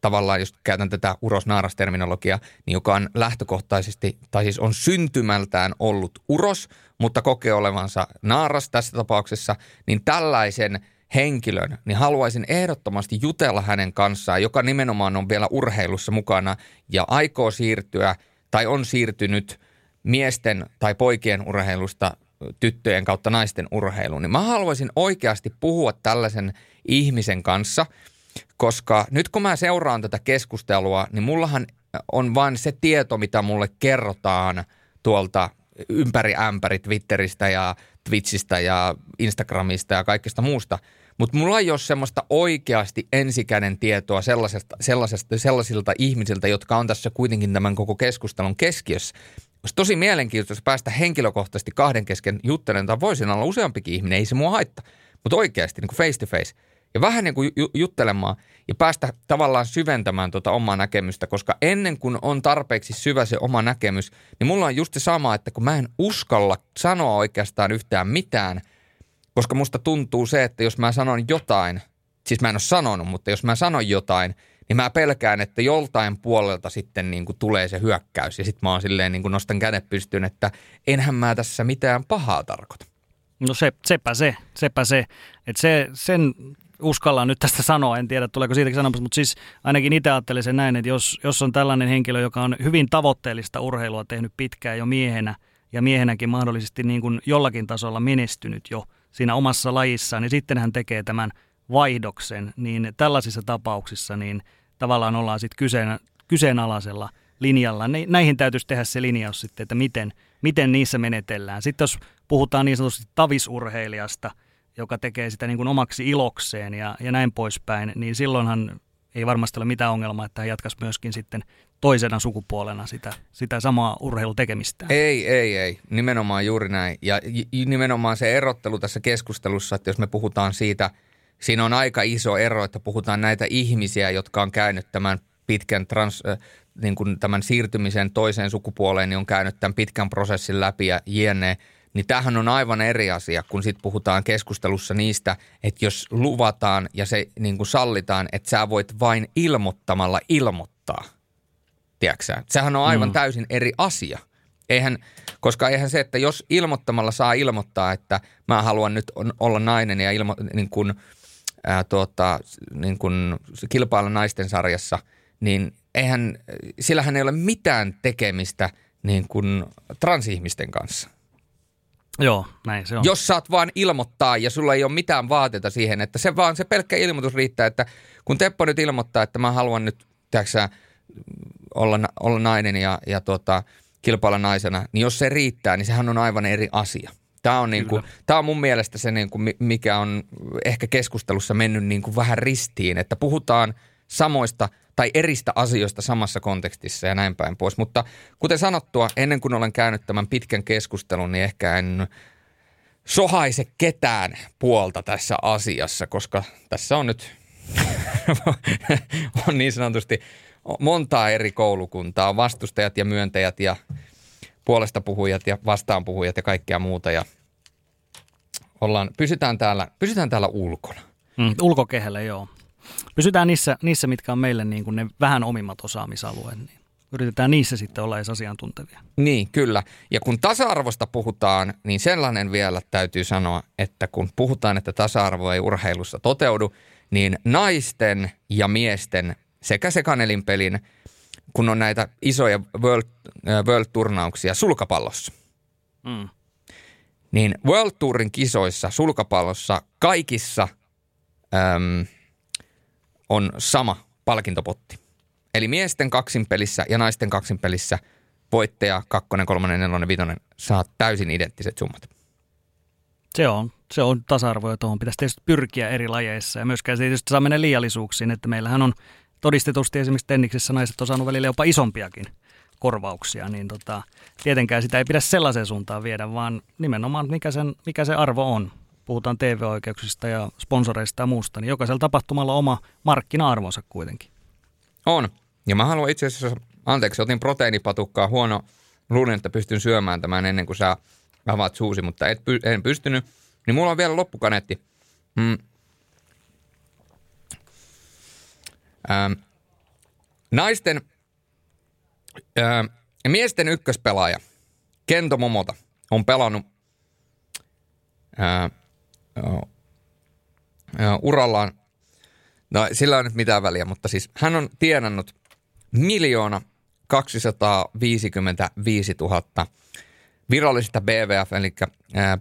tavallaan jos käytän tätä uros-naaras-terminologiaa, niin joka on lähtökohtaisesti, tai siis on syntymältään ollut uros, mutta kokee olevansa naaras tässä tapauksessa, niin tällaisen henkilön, niin haluaisin ehdottomasti jutella hänen kanssaan, joka nimenomaan on vielä urheilussa mukana ja aikoo siirtyä tai on siirtynyt miesten tai poikien urheilusta tyttöjen kautta naisten urheiluun, niin mä haluaisin oikeasti puhua tällaisen ihmisen kanssa, koska nyt kun mä seuraan tätä keskustelua, niin mullahan on vain se tieto, mitä mulle kerrotaan tuolta ympäri ämpäri Twitteristä ja Twitchistä ja Instagramista ja kaikesta muusta. Mutta mulla ei ole semmoista oikeasti ensikäden tietoa sellaisesta, sellaisesta, sellaisilta ihmisiltä, jotka on tässä kuitenkin tämän koko keskustelun keskiössä. Olisi tosi mielenkiintoista päästä henkilökohtaisesti kahden kesken juttelemaan, tai voisin olla useampikin ihminen, ei se mua haittaa. Mutta oikeasti niin kuin face to face. Ja vähän niin kuin juttelemaan ja päästä tavallaan syventämään tuota omaa näkemystä, koska ennen kuin on tarpeeksi syvä se oma näkemys, niin mulla on just se sama, että kun mä en uskalla sanoa oikeastaan yhtään mitään, koska musta tuntuu se, että jos mä sanon jotain, siis mä en ole sanonut, mutta jos mä sanon jotain – niin mä pelkään, että joltain puolelta sitten niin kuin tulee se hyökkäys. Ja sitten mä oon silleen niin kuin nostan kädet pystyyn, että enhän mä tässä mitään pahaa tarkoita. No se, sepä se, sepä se. Että se, sen uskallaan nyt tästä sanoa, en tiedä tuleeko siitäkin sanomassa, mutta siis ainakin itse ajattelin sen näin, että jos, jos on tällainen henkilö, joka on hyvin tavoitteellista urheilua tehnyt pitkään jo miehenä, ja miehenäkin mahdollisesti niin kuin jollakin tasolla menestynyt jo siinä omassa lajissaan, niin sitten hän tekee tämän vaihdoksen, niin tällaisissa tapauksissa niin tavallaan ollaan sitten kyseen, kyseenalaisella linjalla. Näihin täytyisi tehdä se linjaus sitten, että miten, miten niissä menetellään. Sitten jos puhutaan niin sanotusti tavisurheilijasta, joka tekee sitä niin kuin omaksi ilokseen ja, ja näin poispäin, niin silloinhan ei varmasti ole mitään ongelmaa, että hän jatkaisi myöskin sitten toisena sukupuolena sitä, sitä samaa urheilutekemistä. Ei, ei, ei. Nimenomaan juuri näin. Ja nimenomaan se erottelu tässä keskustelussa, että jos me puhutaan siitä – siinä on aika iso ero, että puhutaan näitä ihmisiä, jotka on käynyt tämän pitkän trans, niin kuin tämän siirtymisen toiseen sukupuoleen, niin on käynyt tämän pitkän prosessin läpi ja jne. Niin tämähän on aivan eri asia, kun sitten puhutaan keskustelussa niistä, että jos luvataan ja se niin kuin sallitaan, että sä voit vain ilmoittamalla ilmoittaa. Tiedätkö Sehän on aivan mm. täysin eri asia. Eihän, koska eihän se, että jos ilmoittamalla saa ilmoittaa, että mä haluan nyt olla nainen ja ilmo, niin kuin – ää, tuota, niin kuin kilpailla naisten sarjassa, niin eihän, sillähän ei ole mitään tekemistä niin kuin transihmisten kanssa. Joo, näin se on. Jos saat vaan ilmoittaa ja sulla ei ole mitään vaateita siihen, että se vaan se pelkkä ilmoitus riittää, että kun Teppo nyt ilmoittaa, että mä haluan nyt, tiedätkö, olla, olla nainen ja, ja tuota, kilpailla naisena, niin jos se riittää, niin sehän on aivan eri asia. Tämä on, niin kuin, tämä on mun mielestä se, niin kuin, mikä on ehkä keskustelussa mennyt niin kuin vähän ristiin, että puhutaan samoista tai eristä asioista samassa kontekstissa ja näin päin pois. Mutta kuten sanottua, ennen kuin olen käynyt tämän pitkän keskustelun, niin ehkä en sohaise ketään puolta tässä asiassa, koska tässä on nyt on niin sanotusti montaa eri koulukuntaa, vastustajat ja myöntäjät ja puolesta puhujat ja vastaan puhujat ja kaikkea muuta. Ja ollaan, pysytään, täällä, pysytään täällä ulkona. Mm, ulkokehällä, joo. Pysytään niissä, niissä, mitkä on meille niin kuin ne vähän omimmat osaamisalueet. Niin yritetään niissä sitten olla edes asiantuntevia. Niin, kyllä. Ja kun tasa-arvosta puhutaan, niin sellainen vielä täytyy sanoa, että kun puhutaan, että tasa-arvo ei urheilussa toteudu, niin naisten ja miesten sekä sekanelinpelin kun on näitä isoja World, äh, World-turnauksia sulkapallossa. Mm. Niin World Tourin kisoissa sulkapallossa kaikissa äm, on sama palkintopotti. Eli miesten kaksinpelissä ja naisten kaksinpelissä voittaja, kakkonen, kolmonen, nelonen, vitonen saa täysin identtiset summat. Se on, se on tasa-arvo ja tuohon pitäisi tietysti pyrkiä eri lajeissa ja myöskään se tietysti saa mennä liiallisuuksiin, että meillähän on todistetusti esimerkiksi tenniksessä naiset on saanut välillä jopa isompiakin korvauksia, niin tota, tietenkään sitä ei pidä sellaiseen suuntaan viedä, vaan nimenomaan mikä, sen, mikä se arvo on. Puhutaan TV-oikeuksista ja sponsoreista ja muusta, niin jokaisella tapahtumalla oma markkina-arvonsa kuitenkin. On. Ja mä haluan itse asiassa, anteeksi, otin proteiinipatukkaa huono, luulin, että pystyn syömään tämän ennen kuin sä avaat suusi, mutta et, en pystynyt. Niin mulla on vielä loppukaneetti. Mm. Ähm, naisten, äh, miesten ykköspelaaja Kento Momota on pelannut äh, urallaan, no sillä on nyt mitään väliä, mutta siis hän on tienannut miljoona 255 000 virallisista BVF, eli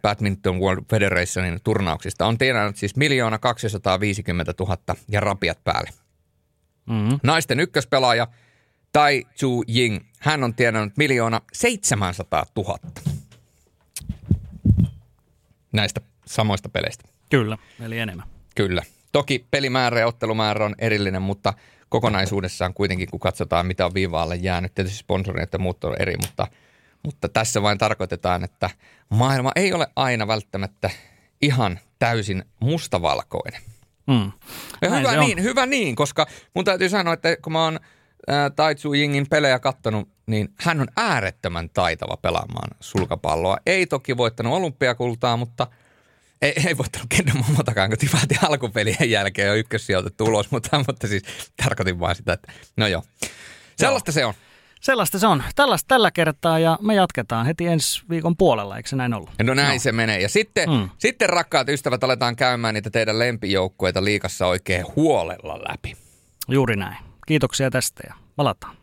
Badminton World Federationin turnauksista, on tienannut siis miljoona 250 000 ja rapiat päälle. Mm-hmm. Naisten ykköspelaaja Tai Chu Ying, hän on tienannut miljoona 700 000 näistä samoista peleistä. Kyllä, eli enemmän. Kyllä. Toki pelimäärä ja ottelumäärä on erillinen, mutta kokonaisuudessaan kuitenkin, kun katsotaan, mitä on viivaalle jäänyt, tietysti sponsorit ja muut on eri, mutta, mutta tässä vain tarkoitetaan, että maailma ei ole aina välttämättä ihan täysin mustavalkoinen. Mm. Ja hyvä niin, hyvä niin, koska mun täytyy sanoa, että kun mä oon äh, Taitsu Jingin pelejä kattonut, niin hän on äärettömän taitava pelaamaan sulkapalloa. Ei toki voittanut olympiakultaa, mutta ei, ei voittanut Kendo Momotakaan, kun tipahti alkupelien jälkeen jo ykkössijoitettu ulos, mutta, mutta siis tarkoitin vaan sitä, että no joo. Sellaista joo. se on. Sellaista se on. Tällaista tällä kertaa ja me jatketaan heti ensi viikon puolella, eikö se näin ollut? No näin no. se menee. Ja sitten, mm. sitten rakkaat ystävät, aletaan käymään niitä teidän lempijoukkueita liikassa oikein huolella läpi. Juuri näin. Kiitoksia tästä ja palataan.